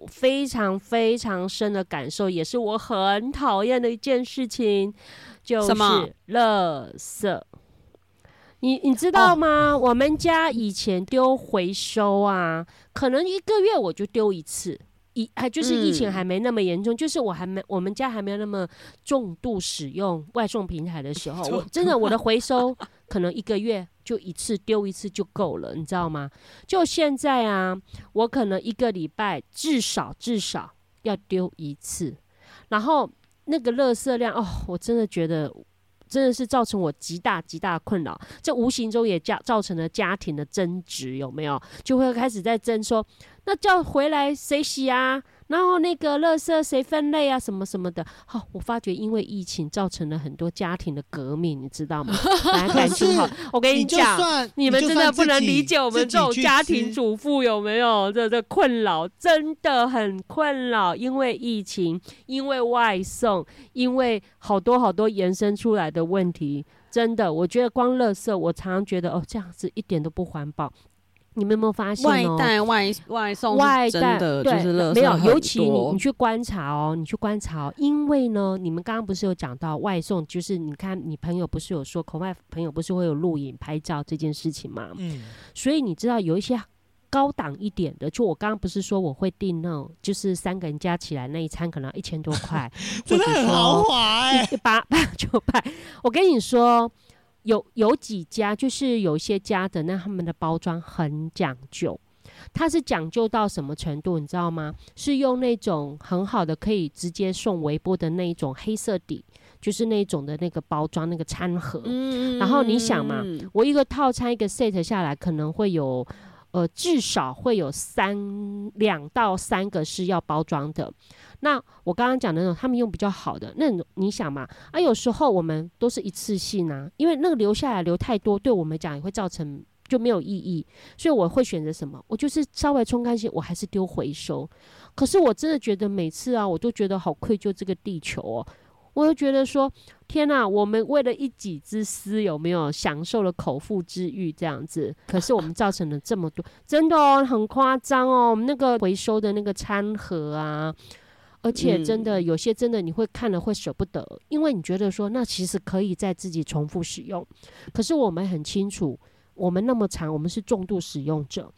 非常非常深的感受，也是我很讨厌的一件事情，就是垃圾。你你知道吗？我们家以前丢回收啊，可能一个月我就丢一次，一还就是疫情还没那么严重，就是我还没我们家还没有那么重度使用外送平台的时候，我真的我的回收可能一个月就一次丢一次就够了，你知道吗？就现在啊，我可能一个礼拜至少至少要丢一次，然后那个垃圾量哦，我真的觉得。真的是造成我极大极大的困扰，这无形中也加造成了家庭的争执，有没有？就会开始在争说，那叫回来谁洗啊？然后那个垃圾谁分类啊？什么什么的。好，我发觉因为疫情造成了很多家庭的革命，你知道吗？<laughs> 来感情好，我跟你讲，你们真的不能理解我们这种家庭主妇有没有这这困扰？真的很困扰，因为疫情，因为外送，因为好多好多延伸出来的问题。真的，我觉得光垃圾，我常常觉得哦，这样子一点都不环保。你们有没有发现外带外外送外带对没有，尤其你你去观察哦，你去观察哦，因为呢，你们刚刚不是有讲到外送，就是你看你朋友不是有说，口外朋友不是会有录影拍照这件事情嘛？嗯，所以你知道有一些高档一点的，就我刚刚不是说我会订那种，就是三个人加起来那一餐可能一千多块，<laughs> 真的很豪华，一八八九百。我跟你说。有有几家，就是有些家的，那他们的包装很讲究，它是讲究到什么程度，你知道吗？是用那种很好的可以直接送微波的那一种黑色底，就是那种的那个包装那个餐盒。嗯然后你想嘛，我一个套餐一个 set 下来，可能会有呃至少会有三两到三个是要包装的。那我刚刚讲的那种，他们用比较好的那，你想嘛？啊，有时候我们都是一次性啊，因为那个留下来留太多，对我们讲也会造成就没有意义，所以我会选择什么？我就是稍微冲干净，我还是丢回收。可是我真的觉得每次啊，我都觉得好愧疚这个地球哦，我就觉得说，天哪，我们为了一己之私，有没有享受了口腹之欲这样子？可是我们造成了这么多，真的哦，很夸张哦，我们那个回收的那个餐盒啊。而且真的有些真的你会看了会舍不得，因为你觉得说那其实可以再自己重复使用。可是我们很清楚，我们那么长，我们是重度使用者。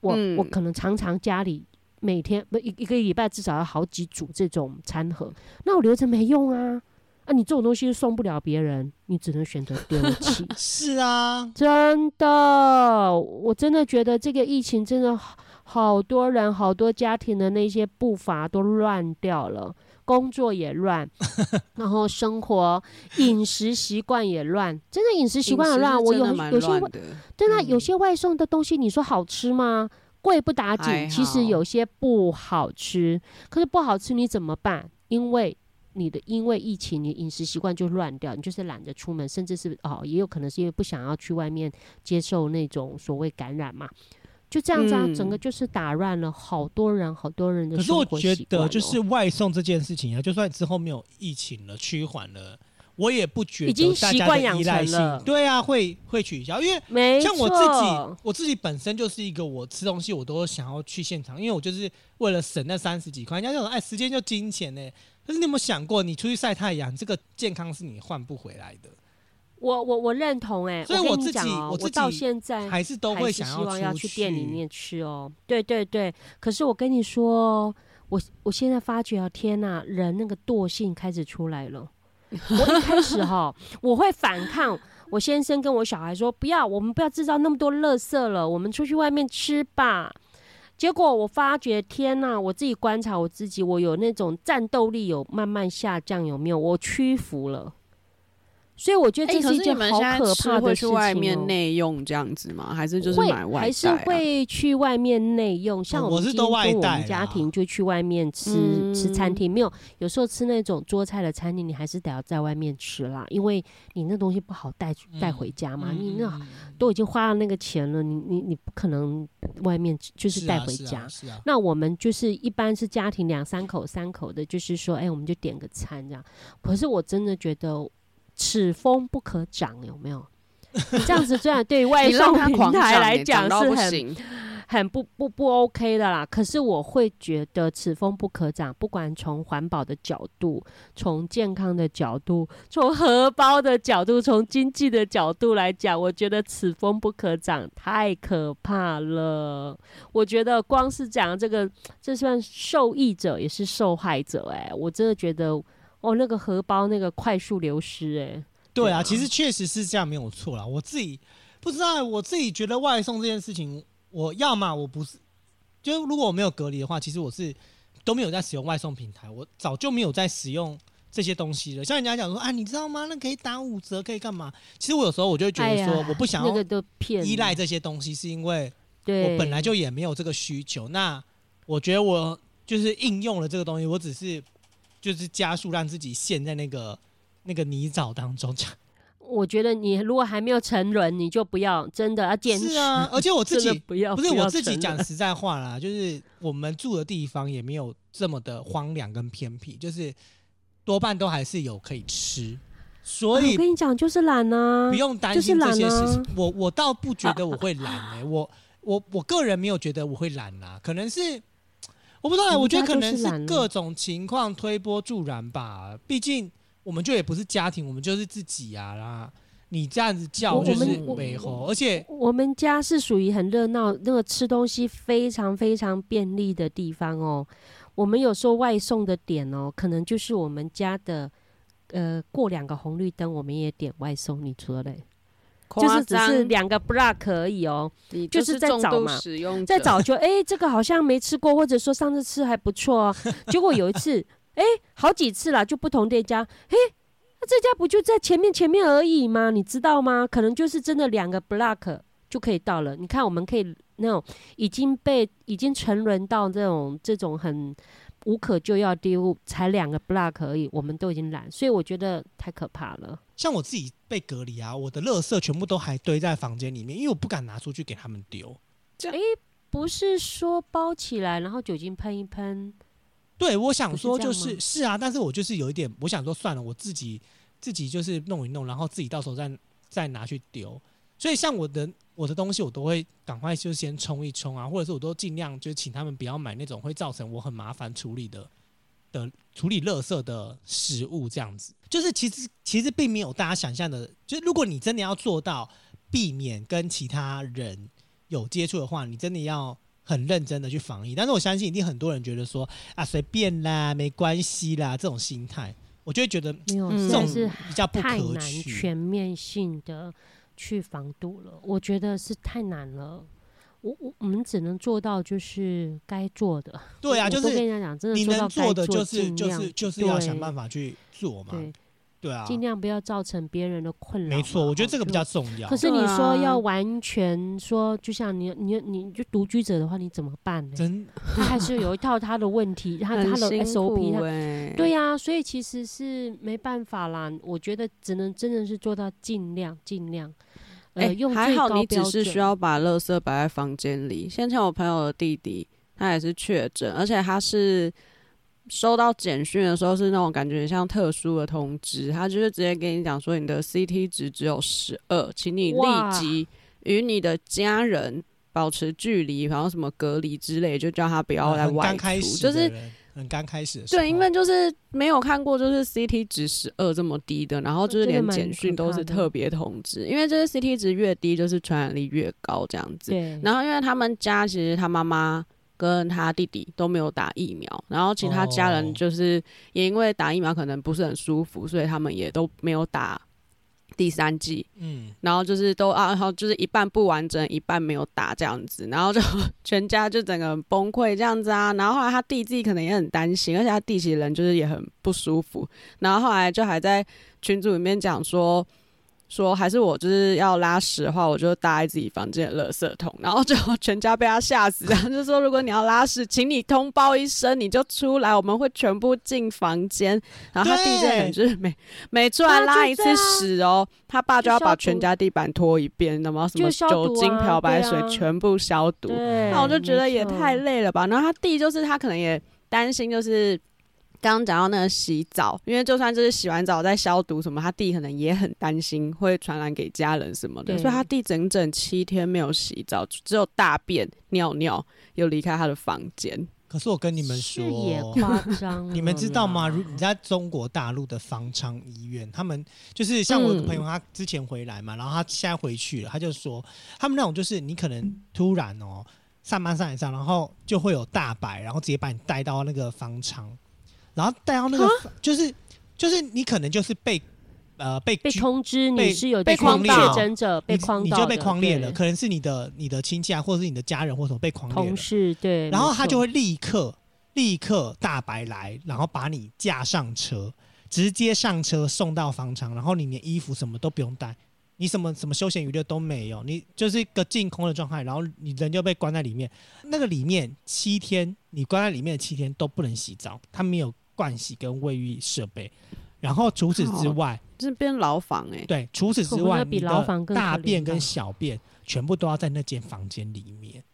我我可能常常家里每天不一一个礼拜至少要好几组这种餐盒，那我留着没用啊！啊，你这种东西送不了别人，你只能选择丢弃。<laughs> 是啊，真的，我真的觉得这个疫情真的。好多人、好多家庭的那些步伐都乱掉了，工作也乱，<laughs> 然后生活饮食习惯也乱。真的饮食习惯很乱，我有有些外，真的有些外送的东西，你说好吃吗？贵不打紧，其实有些不好吃。可是不好吃你怎么办？因为你的因为疫情，你饮食习惯就乱掉，你就是懒得出门，甚至是哦，也有可能是因为不想要去外面接受那种所谓感染嘛。就这样子啊，整个就是打乱了好多人、好多人的生活可是我觉得，就是外送这件事情啊，就算之后没有疫情了、趋缓了，我也不觉得已经大家的习惯养依赖性成了，对啊，会会取消，因为没像我自己，我自己本身就是一个我吃东西我都想要去现场，因为我就是为了省那三十几块。人家讲哎，时间就金钱呢、可是你有没有想过，你出去晒太阳，这个健康是你换不回来的，我我我认同哎、我所以我自己跟你讲哦、我到现在还是都会想希望要去店里面吃哦。对对对，可是我跟你说哦，我我现在发觉啊，天呐，人那个惰性开始出来了。我一开始哈，<laughs> 我会反抗。我先生跟我小孩说：“不要，我们不要制造那么多垃圾了，我们出去外面吃吧。”结果我发觉，天呐！我自己观察我自己，我有那种战斗力有慢慢下降，有没有？我屈服了。所以我觉得这是一件好可怕的吃会去事情哦外面内用这样子吗？还是就是会买外带、啊？还是会去外面内用，像我是都跟我外带啦们家庭就去外面吃、嗯吃餐厅，没有有时候吃那种桌菜的餐厅，你还是得要在外面吃啦，因为你那东西不好带带回家嘛，你那嗯都已经花了那个钱了，你你你不可能外面就是带回家。是啊，啊那我们就是一般是家庭两三口、三口的，就是说，哎、我们就点个餐这样。可是我真的觉得此风不可长，有没有？<laughs> 这样子虽然对于外 <laughs> 送平台来讲是很不。很不不不 OK 的啦。可是我会觉得此风不可长，不管从环保的角度、从健康的角度、从荷包的角度、从经济的角度来讲，我觉得此风不可长，太可怕了。我觉得光是讲这个，这算受益者也是受害者、哎，我真的觉得哦，那个荷包那个快速流失、哎。对啊，其实确实是这样，没有错啦。我自己不知道，我自己觉得外送这件事情，我要么我不是，就如果我没有隔离的话，其实我是都没有在使用外送平台，我早就没有在使用这些东西了。像人家讲说啊，你知道吗？那可以打五折，可以干嘛？其实我有时候我就会觉得说，我不想要依赖这些东西，是因为，我本来就也没有这个需求。那我觉得我就是应用了这个东西，我只是就是加速让自己陷在那个那个泥沼当中。我觉得你如果还没有沉沦，你就不要真的要坚持。是啊，而且我自己不要，要不是我自己讲实在话啦，就是我们住的地方也没有这么的荒凉跟偏僻，就是多半都还是有可以吃，所啊以我跟你讲，就是懒啊不，用担心这些事情。我我倒不觉得我会懒哎、我我我个人没有觉得我会懒啦，可能是我不知道我觉得可能是各种情况推波助澜吧。毕竟我们就也不是家庭，我们就是自己啊、啦。你这样子叫我就是美猴，而且我们家是属于很热闹，那个吃东西非常非常便利的地方哦。我们有时候外送的点哦，可能就是我们家的，呃，过两个红绿灯我们也点外送，你说嘞？就是只是两个 block 而已哦。你就是在找嘛使用者再早就哎、这个好像没吃过，或者说上次吃还不错哦。<laughs> 结果有一次，哎、好几次啦，就不同店家，哎、那这家不就在前面前面而已吗？你知道吗？可能就是真的两个 block 就可以到了。你看，我们可以那种已经被已经沉沦到这种这种很无可救药的地步，才两个 block 而已，我们都已经懒，所以我觉得太可怕了。像我自己被隔离啊，我的垃圾全部都还堆在房间里面，因为我不敢拿出去给他们丢。不是说包起来，然后酒精喷一喷，对，我想说就是是啊，但是我就是有一点，我想说算了，我自己自己就是弄一弄，然后自己到时候再再拿去丢。所以像我的我的东西，我都会赶快就先冲一冲啊，或者是我都尽量就请他们不要买那种会造成我很麻烦处理的的处理垃圾的食物，这样子。就是其实其实并没有大家想象的，就是如果你真的要做到避免跟其他人有接触的话，你真的要很认真的去防疫。但是我相信一定很多人觉得说啊随便啦，没关系啦这种心态，我就会觉得这种是比较不可取。全面性的去防堵了，我觉得是太难了。我我我们只能做到就是该做的。对啊，就是都跟人家讲，真的你做到该能做的就是尽量就是就是要想办法去做嘛。对，对啊，尽量不要造成别人的困扰。没错，我觉得这个比较。重要可。是你说要啊完全说，就像你你你就独居者的话，你怎么办呢？真他还是有一套他的问题，他 <laughs> 很他的辛 SOP，他欸对呀、所以其实是没办法啦。我觉得只能真的是做到尽量尽量，呃，哎用还好你。只是需要把垃圾摆在房间里。先前我朋友的弟弟，他也是确诊，而且他是收到简讯的时候是那种感觉像特殊的通知，他就是直接跟你讲说你的 CT 值只有十二，请你立即与你的家人保持距离，然后什么隔离之类，就叫他不要来外出，就是。很刚开始，对，因为就是没有看过，就是 CT 值十二这么低的，然后就是连简讯都是特别通知，因为就是 CT 值越低，就是传染力越高这样子。对，然后因为他们家其实他妈妈跟他弟弟都没有打疫苗，然后其他家人就是也因为打疫苗可能不是很舒服，所以他们也都没有打。第三季，嗯，然后就是都啊，然后就是一半不完整，一半没有打这样子，然后就 <laughs> 全家就整个崩溃这样子啊。然后后来他弟自己可能也很担心，而且他弟其实人就是也很不舒服。然后后来就还在群组里面讲说。说还是我就是要拉屎的话，我就搭在自己房间的垃圾桶，然后就 <laughs> 全家被他吓死。然后就说，如果你要拉屎，请你通报一声，你就出来，我们会全部进房间。然后他弟这就是每每出来拉一次屎哦，他爸就要把全家地板拖一遍，那么什么酒精漂白水全部消毒。那我就觉得也太累了吧。然后他弟就是他可能也担心，就是。刚刚讲到那个洗澡，因为就算就是洗完澡再消毒什么，他弟可能也很担心会传染给家人什么的，所以他弟整整七天没有洗澡，只有大便、尿尿又离开他的房间。可是我跟你们说，也夸张，<laughs> 你们知道吗？如你在中国大陆的方舱医院，他们就是像我朋友，他之前回来嘛，然后他现在回去了，他就说他们那种就是你可能突然哦上班上一上，然后就会有大白，然后直接把你带到那个方舱。然后带到那个，就是就是你可能就是被呃被被通知你是有被框确诊者被框你就被框列了，可能是你的你的亲戚啊，或者是你的家人或者被框列同事对，然后他就会立刻立刻大白来，然后把你架上车，直接上车送到房场，然后你连衣服什么都不用带，你什么什么休闲娱乐都没有，你就是一个净空的状态，然后你人就被关在里面，那个里面七天，你关在里面的七天都不能洗澡，他没有。盥洗跟卫浴设备，然后除此之外，这边牢房哎。对，除此之外，比牢房更大便跟小便全部都要在那间房间里面，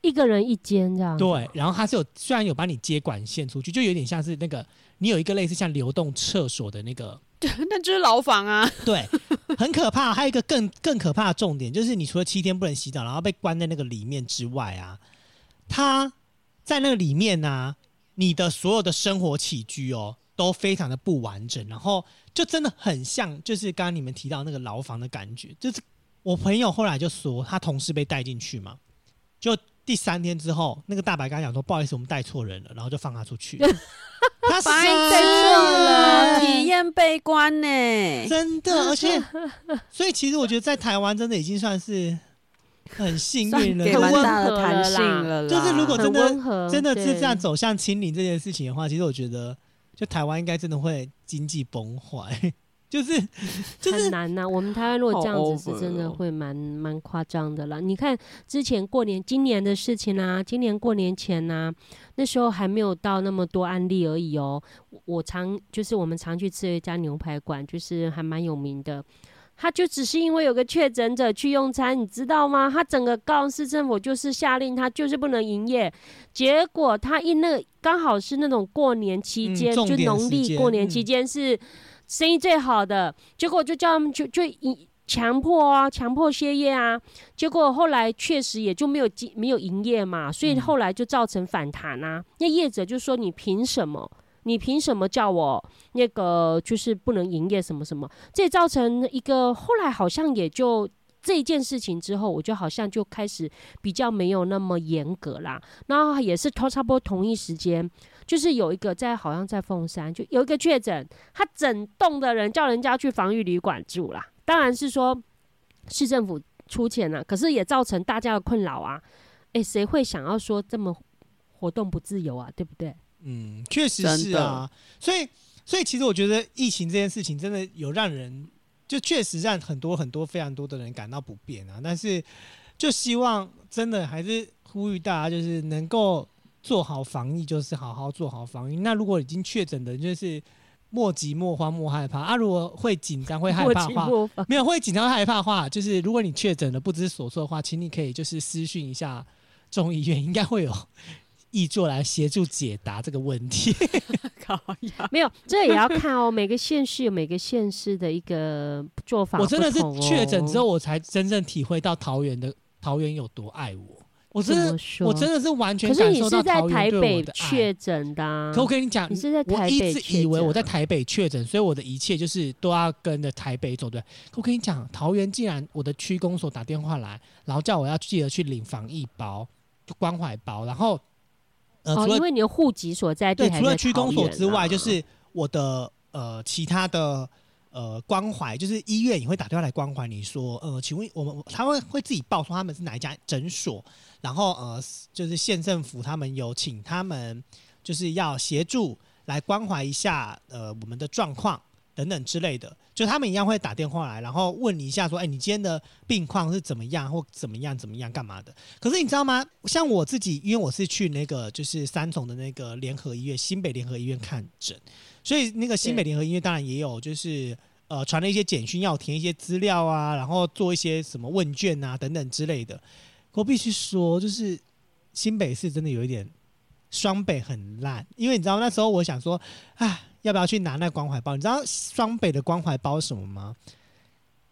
一个人一间这样。对，然后他是有虽然有把你接管线出去，就有点像是那个你有一个类似像流动厕所的那个，<laughs> 对，那就是牢房啊。对，很可怕。还有一个更更可怕的重点，就是你除了七天不能洗澡，然后被关在那个里面之外啊，他在那个里面呢。你的所有的生活起居哦，都非常的不完整，然后就真的很像，就是刚刚你们提到那个牢房的感觉。就是我朋友后来就说，他同事被带进去嘛，就第三天之后，那个大白刚讲说，不好意思，我们带错人了，然后就放他出去。<laughs> 他白错了，体验悲观呢，真的，而且，<laughs> 所以其实我觉得在台湾真的已经算是。很幸运了，很温和弹性了。就是如果真的真的是这样走向清零这件事情的话，其实我觉得，就台湾应该真的会经济崩坏。<laughs> 就是就是很难呐。我们台湾如果这样子，是真的会蛮蛮夸张的了。你看之前过年今年的事情啊，今年过年前呐，那时候还没有到那么多案例而已哦。我常就是我们常去吃一家牛排馆，就是还蛮有名的。他就只是因为有个确诊者去用餐，你知道吗？他整个高雄市政府就是下令他就是不能营业，结果他一那刚好是那种过年期间，就农历过年期间是生意最好的，结果就叫他们就就强迫啊，强迫歇业啊，结果后来确实也就没有没有营业嘛，所以后来就造成反弹啊。那业者就说你凭什么？你凭什么叫我那个就是不能营业什么什么？这也造成一个后来好像也就这件事情之后，我就好像就开始比较没有那么严格啦。然后也是差不多同一时间，就是有一个在好像在凤山就有一个确诊，他整栋的人叫人家去防御旅馆住啦。当然是说市政府出钱了，可是也造成大家的困扰啊。诶，谁会想要说这么活动不自由啊？对不对？嗯，确实是啊，所以所以其实我觉得疫情这件事情真的有让人就确实让很多很多非常多的人感到不便啊。但是就希望真的还是呼吁大家，就是能够做好防疫，就是好好做好防疫。那如果已经确诊的，就是莫急莫慌莫害怕啊。如果会紧张会害怕的话，没有会紧张害怕的话，就是如果你确诊了不知所措的话，请你可以就是私讯一下中医院，应该会有。译作来协助解答这个问题。<laughs> 没有，这也要看哦。每个县市有每个县市的一个做法。我真的是确诊之后，我才真正体会到桃园的桃园有多爱我。我真的，我真的是完全感受到桃园对我的确诊的。可我跟你讲，你是在台北，我一直以为我在台北确诊，所以我的一切就是都要跟着台北走。对，可我跟你讲，桃园竟然我的区公所打电话来，然后叫我要记得去领防疫包、关怀包，然后。哦，因为你的户籍所在地对，除了区公所之外，就是我的呃其他的呃关怀，就是医院也会打电话来关怀你说，呃，请问我们他会会自己报说他们是哪一家诊所，然后呃就是县政府他们有请他们就是要协助来关怀一下呃我们的状况。等等之类的，就他们一样会打电话来，然后问你一下，说：“哎，你今天的病况是怎么样，或怎么样，怎么样，干嘛的？”可是你知道吗？像我自己，因为我是去那个就是三重的那个联合医院，新北联合医院看诊，所以那个新北联合医院当然也有，就是呃传了一些简讯，要填一些资料啊，然后做一些什么问卷啊等等之类的。我必须说，就是新北市真的有一点双北很烂，因为你知道那时候我想说，啊。要不要去拿那关怀包？你知道双北的关怀包什么吗？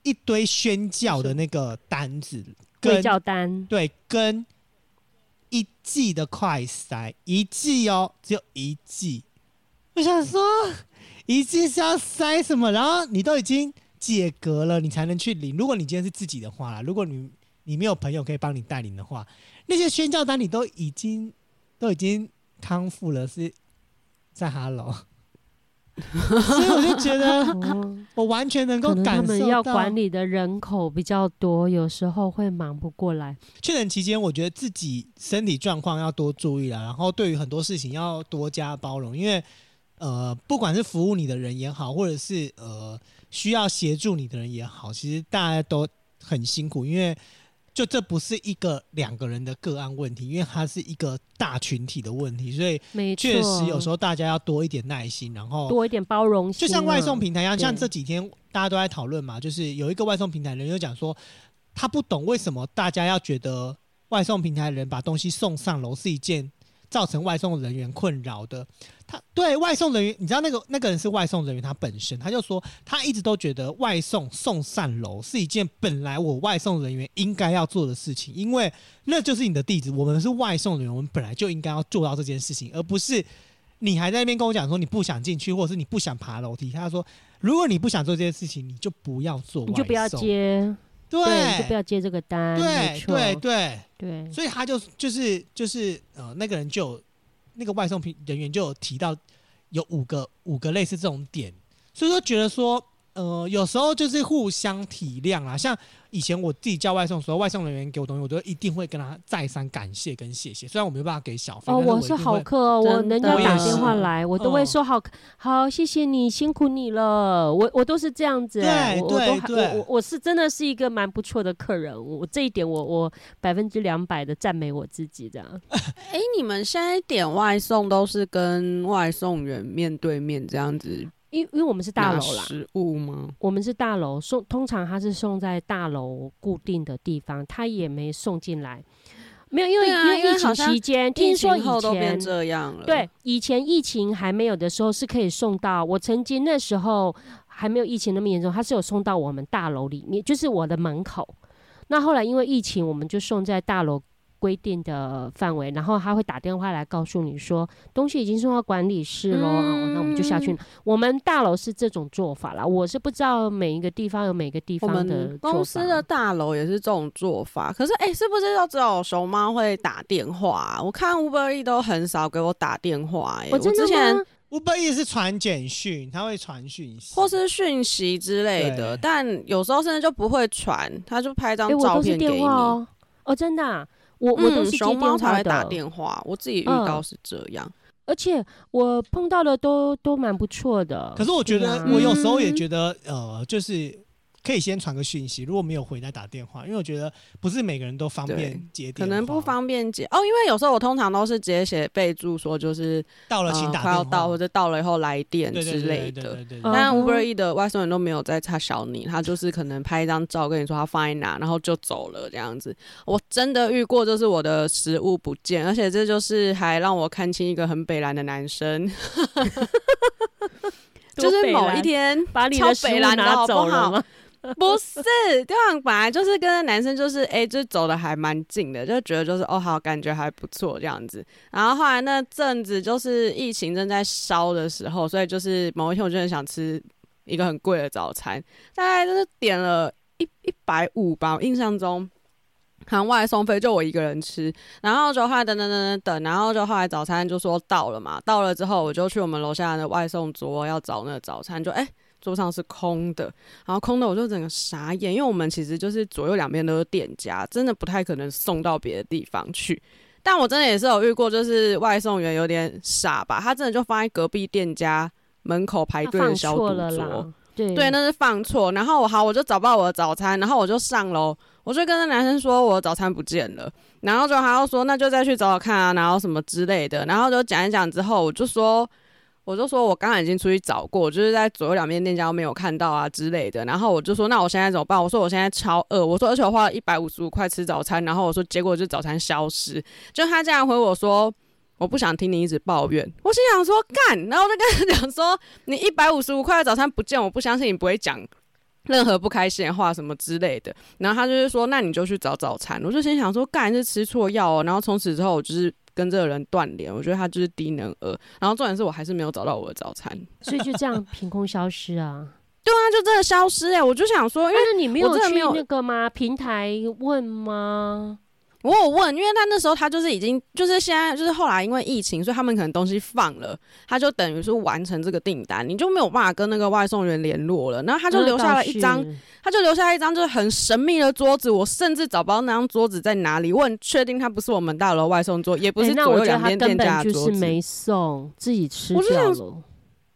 一堆宣教的那个单子，跟教单，对，跟一季的快塞，一季哦，只有一季。我想说，一季是要塞什么？然后你都已经解隔了，你才能去领。如果你今天是自己的话啦，如果你你没有朋友可以帮你带领的话，那些宣教单你都已经都已经康复了，是在哈喽。所以我就觉得，我完全能够感受到，他们要管理的人口比较多，有时候会忙不过来。确诊期间，我觉得自己身体状况要多注意了，然后对于很多事情要多加包容，因为呃，不管是服务你的人也好，或者是呃需要协助你的人也好，其实大家都很辛苦，因为。就这不是一个两个人的个案问题，因为它是一个大群体的问题，所以确实有时候大家要多一点耐心，然后多一点包容心。就像外送平台一样，像这几天大家都在讨论嘛，就是有一个外送平台人就讲说，他不懂为什么大家要觉得外送平台人把东西送上楼是一件。造成外送人员困扰的，他对外送人员，你知道那个那个人是外送人员，他本身他就说，他一直都觉得外送送上楼是一件本来我外送人员应该要做的事情，因为那就是你的地址，我们是外送人员，我们本来就应该要做到这件事情，而不是你还在那边跟我讲说你不想进去，或者是你不想爬楼梯。他说，如果你不想做这件事情，你就不要做，你就不要接。对，就不要接这个单。对，对，对，对。所以他就就是就是呃，那个人就那个外送平人员就有提到有五个五个类似这种点，所以说觉得说。呃，有时候就是互相体谅啦。像以前我自己叫外送，时候外送人员给我东西，我都一定会跟他再三感谢跟谢谢。虽然我没办法给小费，哦，我是好客，我人家打电话来，我都会说好，好，谢谢你，辛苦你了。我我都是这样子，对对对，我我是真的是一个蛮不错的客人。我这一点，我我百分之两百的赞美我自己这样。<laughs> 哎，你们现在点外送都是跟外送员面对面这样子？因因为我们是大楼啦，食物吗？我们是大楼送，通常他是送在大楼固定的地方，他也没送进来。没有，因为因为疫情期间，听说以前这样了。对，以前疫情还没有的时候是可以送到。我曾经那时候还没有疫情那么严重，他是有送到我们大楼里面，就是我的门口。那后来因为疫情，我们就送在大楼。规定的范围，然后他会打电话来告诉你说东西已经送到管理室喽，那我们就下去。我们大楼是这种做法啦，我是不知道每一个地方有每个地方的公司的大楼也是这种做法。可是哎，是不是都只有熊猫会打电话？我看吴伯义都很少给我打电话。我之前吴伯义是传简讯，他会传讯息或是讯息之类的，但有时候甚至就不会传，他就拍张照片给你。哦，真的。我我都是接电话的，打电话，我自己遇到是这样，而且我碰到的都都蛮不错的。可是我觉得，我有时候也觉得，呃，就是可以先传个讯息，如果没有回再打电话，因为我觉得不是每个人都方便接电话，可能不方便接哦。因为有时候我通常都是直接写备注说就是到了请打快要到或者到了以后来电之类的。但 Uber E 的外送人都没有在插小你，他就是可能拍一张照跟你说他放在哪，然后就走了这样子。我真的遇过，就是我的食物不见，而且这就是还让我看清一个很北蓝的男生。<laughs> 就是某一天把你的食物拿走了吗？<laughs> 不是，对方本来就是跟男生就是哎，就走的还蛮近的，就觉得就是哦好，感觉还不错这样子。然后后来那阵子就是疫情正在烧的时候，所以就是某一天我就很想吃一个很贵的早餐，大概就是点了一一百五吧，我印象中。含外送费就我一个人吃，然后就后来等等等等等，然后就后来早餐就说到了嘛，到了之后我就去我们楼下的外送桌要找那个早餐，就哎桌上是空的，然后空的我就整个傻眼，因为我们其实就是左右两边都是店家，真的不太可能送到别的地方去。但我真的也是有遇过，就是外送员有点傻吧，他真的就放在隔壁店家门口排队的消毒桌，对对，那是放错。然后我好我就找不到我的早餐，然后我就上楼。我就跟那男生说，我早餐不见了，然后就还要说，那就再去找找看啊，然后什么之类的，然后就讲一讲之后，我就说，我就说我刚刚已经出去找过，就是在左右两边店家都没有看到啊之类的，然后我就说，那我现在怎么办？我说我现在超饿，我说而且我花了一百五十五块吃早餐，然后我说结果就早餐消失，就他这样回我说，我不想听你一直抱怨，我心想说干，然后我就跟他讲说，你一百五十五块的早餐不见，我不相信你不会讲。任何不开心的话什么之类的，然后他就是说，那你就去找早餐。我就心想说，干是吃错药哦。然后从此之后，我就是跟这个人断联。我觉得他就是低能儿。然后重点是我还是没有找到我的早餐，所以就这样凭空消失啊？<laughs> 对啊，就真的消失哎！我就想说，因为你没有去那个吗？平台问吗？我有问，因为他那时候他就是已经就是现在就是后来因为疫情，所以他们可能东西放了，他就等于是完成这个订单，你就没有办法跟那个外送员联络了。然后他就留下了一张，他就留下一张就是很神秘的桌子，我甚至找不到那张桌子在哪里。我很确定他不是我们大楼外送桌，也不是左右两边店家的桌子，没送，自己吃掉了。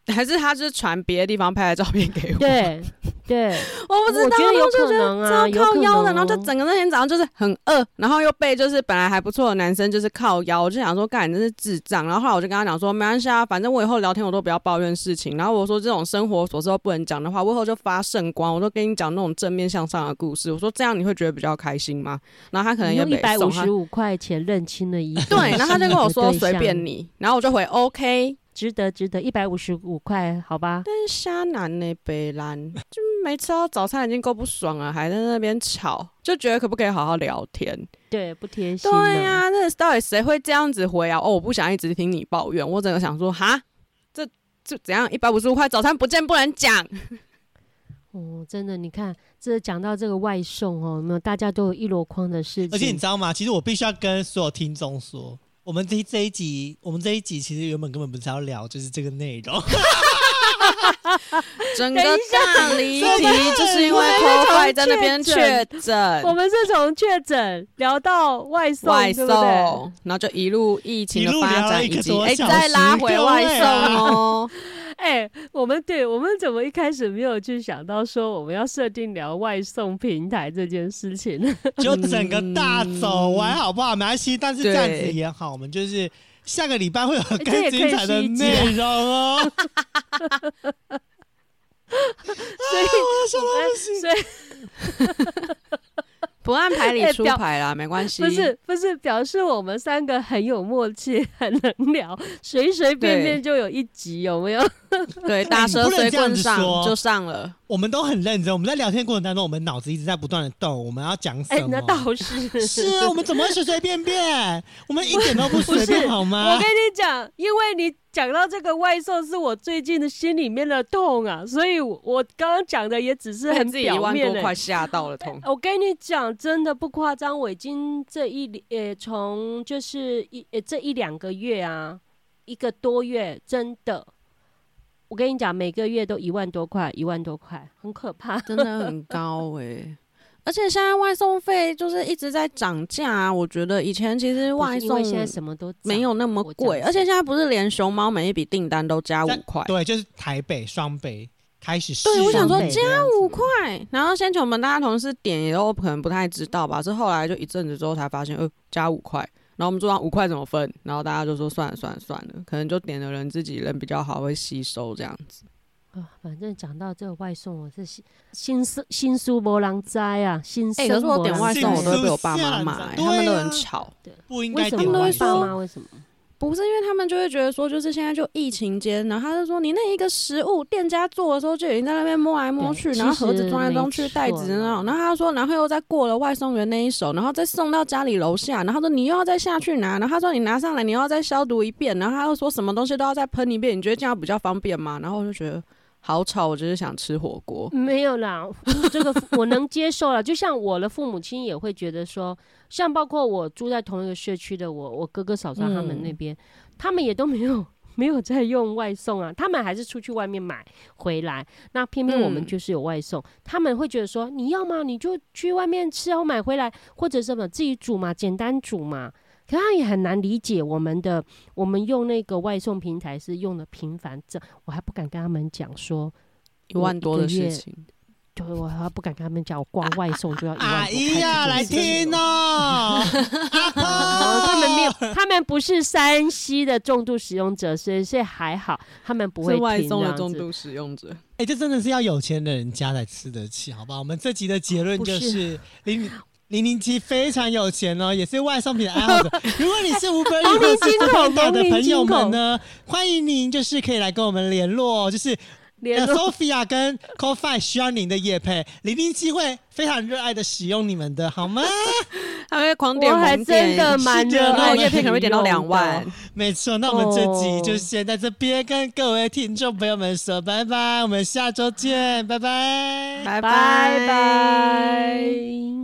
还是他就是传别的地方拍的照片给我。对 <laughs> 对，我不知道，我觉得有可能啊，靠腰的，然后就整个那天早上就是很饿，然后又被就是本来还不错的男生就是靠腰，我就想说，干，真是智障。然后后来我就跟他讲说，没关系啊，反正我以后聊天我都不要抱怨事情。然后我说这种生活琐事都不能讲的话，我以后就发圣光，我都跟你讲那种正面向上的故事。我说这样你会觉得比较开心吗？然后他可能也一百五十五块钱认清了一对，然后他就跟我说 <laughs> 随便你，然后我就回 OK。值得，值得一百五十五块，好吧。但是虾男呢，北兰就没吃到早餐已经够不爽了，还在那边吵，就觉得可不可以好好聊天？对，不贴心。对呀，那到底谁会这样子回啊？哦，我不想一直听你抱怨，我整个想说，哈，这这怎样？一百五十五块早餐不见不能讲。<laughs> 哦，真的，你看，这讲到这个外送哦，有没有？大家都有一箩筐的事情。而且你知道吗？其实我必须要跟所有听众说。我们这这一集，我们这一集其实原本根本不是要聊，就是这个内容。<laughs> 整个大离题，就是因为 <laughs> 破坏在那边确诊。我们是从确诊聊到外送，外送，然后就一路疫情的发展，以及哎，再拉回外送哦。哎，我们对我们怎么一开始没有去想到说我们要设定聊外送平台这件事情呢？<laughs> 就整个大走完好不好？没关系，但是这样子也好，我们就是下个礼拜会有更精彩的内容哦。<laughs> 所以，所以。<laughs> 不按牌理出牌啦，没关系。不是不是，表示我们三个很有默契，很能聊，<laughs> 随随便便就有一集，有没有？<laughs> 对，打蛇随棍上就上了。我们都很认真，我们在聊天过程当中，我们脑子一直在不断的动。我们要讲什么？那倒是是啊，我们怎么会随随便便？我们一点都不随便，好吗？我跟你讲，因为你讲到这个外送，是我最近的心里面的痛啊，所以我刚刚讲的也只是很表面的，快吓到了痛。<laughs> 我跟你讲，真的不夸张，我已经这一呃，从就是一呃这一两个月啊，一个多月，真的。我跟你讲，每个月都一万多块，一万多块，很可怕，真的很高哎！而且现在外送费就是一直在涨价，啊我觉得以前其实外送现在什么都没有那么贵，而且现在不是连熊猫每一笔订单都加五块，对，就是台北双北开始。对，我想说加五块，然后先前我们大家同事点也都可能不太知道吧，是后来就一阵子之后才发现，呃，加五块。然后我们桌上五块怎么分？然后大家就说算了算了算了，可能就点的人自己人比较好，会吸收这样子。啊，反正讲到这个外送，我是心心思心书波浪灾啊，心哎、生可是我点外送，我都会被我爸妈骂、下他们都很吵。不应为什么该点外爸为什么送。妈为什么？不是因为他们就会觉得说，就是现在就疫情间，然后他就说你那一个食物店家做的时候就已经在那边摸来摸去，然后盒子装来装去，袋子那种，然后他说，然后又再过了外送员那一手，然后再送到家里楼下，然后他说你又要再下去拿，然后他说你拿上来你又要再消毒一遍，然后他又说什么东西都要再喷一遍，你觉得这样比较方便吗？然后我就觉得好吵，我只是想吃火锅。没有啦，这个 <laughs> 我能接受了。就像我的父母亲也会觉得说，像包括我住在同一个社区的我，我哥哥嫂嫂他们那边，他们也都没有 <laughs> 没有在用外送啊，他们还是出去外面买回来。那偏偏我们嗯就是有外送，他们会觉得说，你要吗？你就去外面吃，然后买回来，或者什么自己煮嘛，简单煮嘛。可他也很难理解我们的，我们用那个外送平台是用的频繁，这我还不敢跟他们讲说，一万多的事情，对我还不敢跟他们讲，我光外送就要一万 <laughs> 阿姨呀，来听哦，<laughs> 哦，他们没有，他们不是山西的重度使用者，所以所以还好，他们不会是外停这样子。送的重度使用者。哎，这真的是要有钱的人家才吃得起，好不好？我们这集的结论就是零零零七非常有钱哦，也是外送品的爱好者。<laughs> 如果你是无本同或是龄金口 Foodpanda 的朋友们呢，欢迎您就是可以来跟我们联络哦，就是呃联络 Sophia 跟 CoFi 需要您的夜配，零零七会非常热爱的使用你们的好吗？<laughs> 他会狂点我还，真的蛮热爱叶片可能会点到两万。没错，那我们这集哦就先在这边跟各位听众朋友们说拜拜，我们下周见，拜拜。拜拜拜。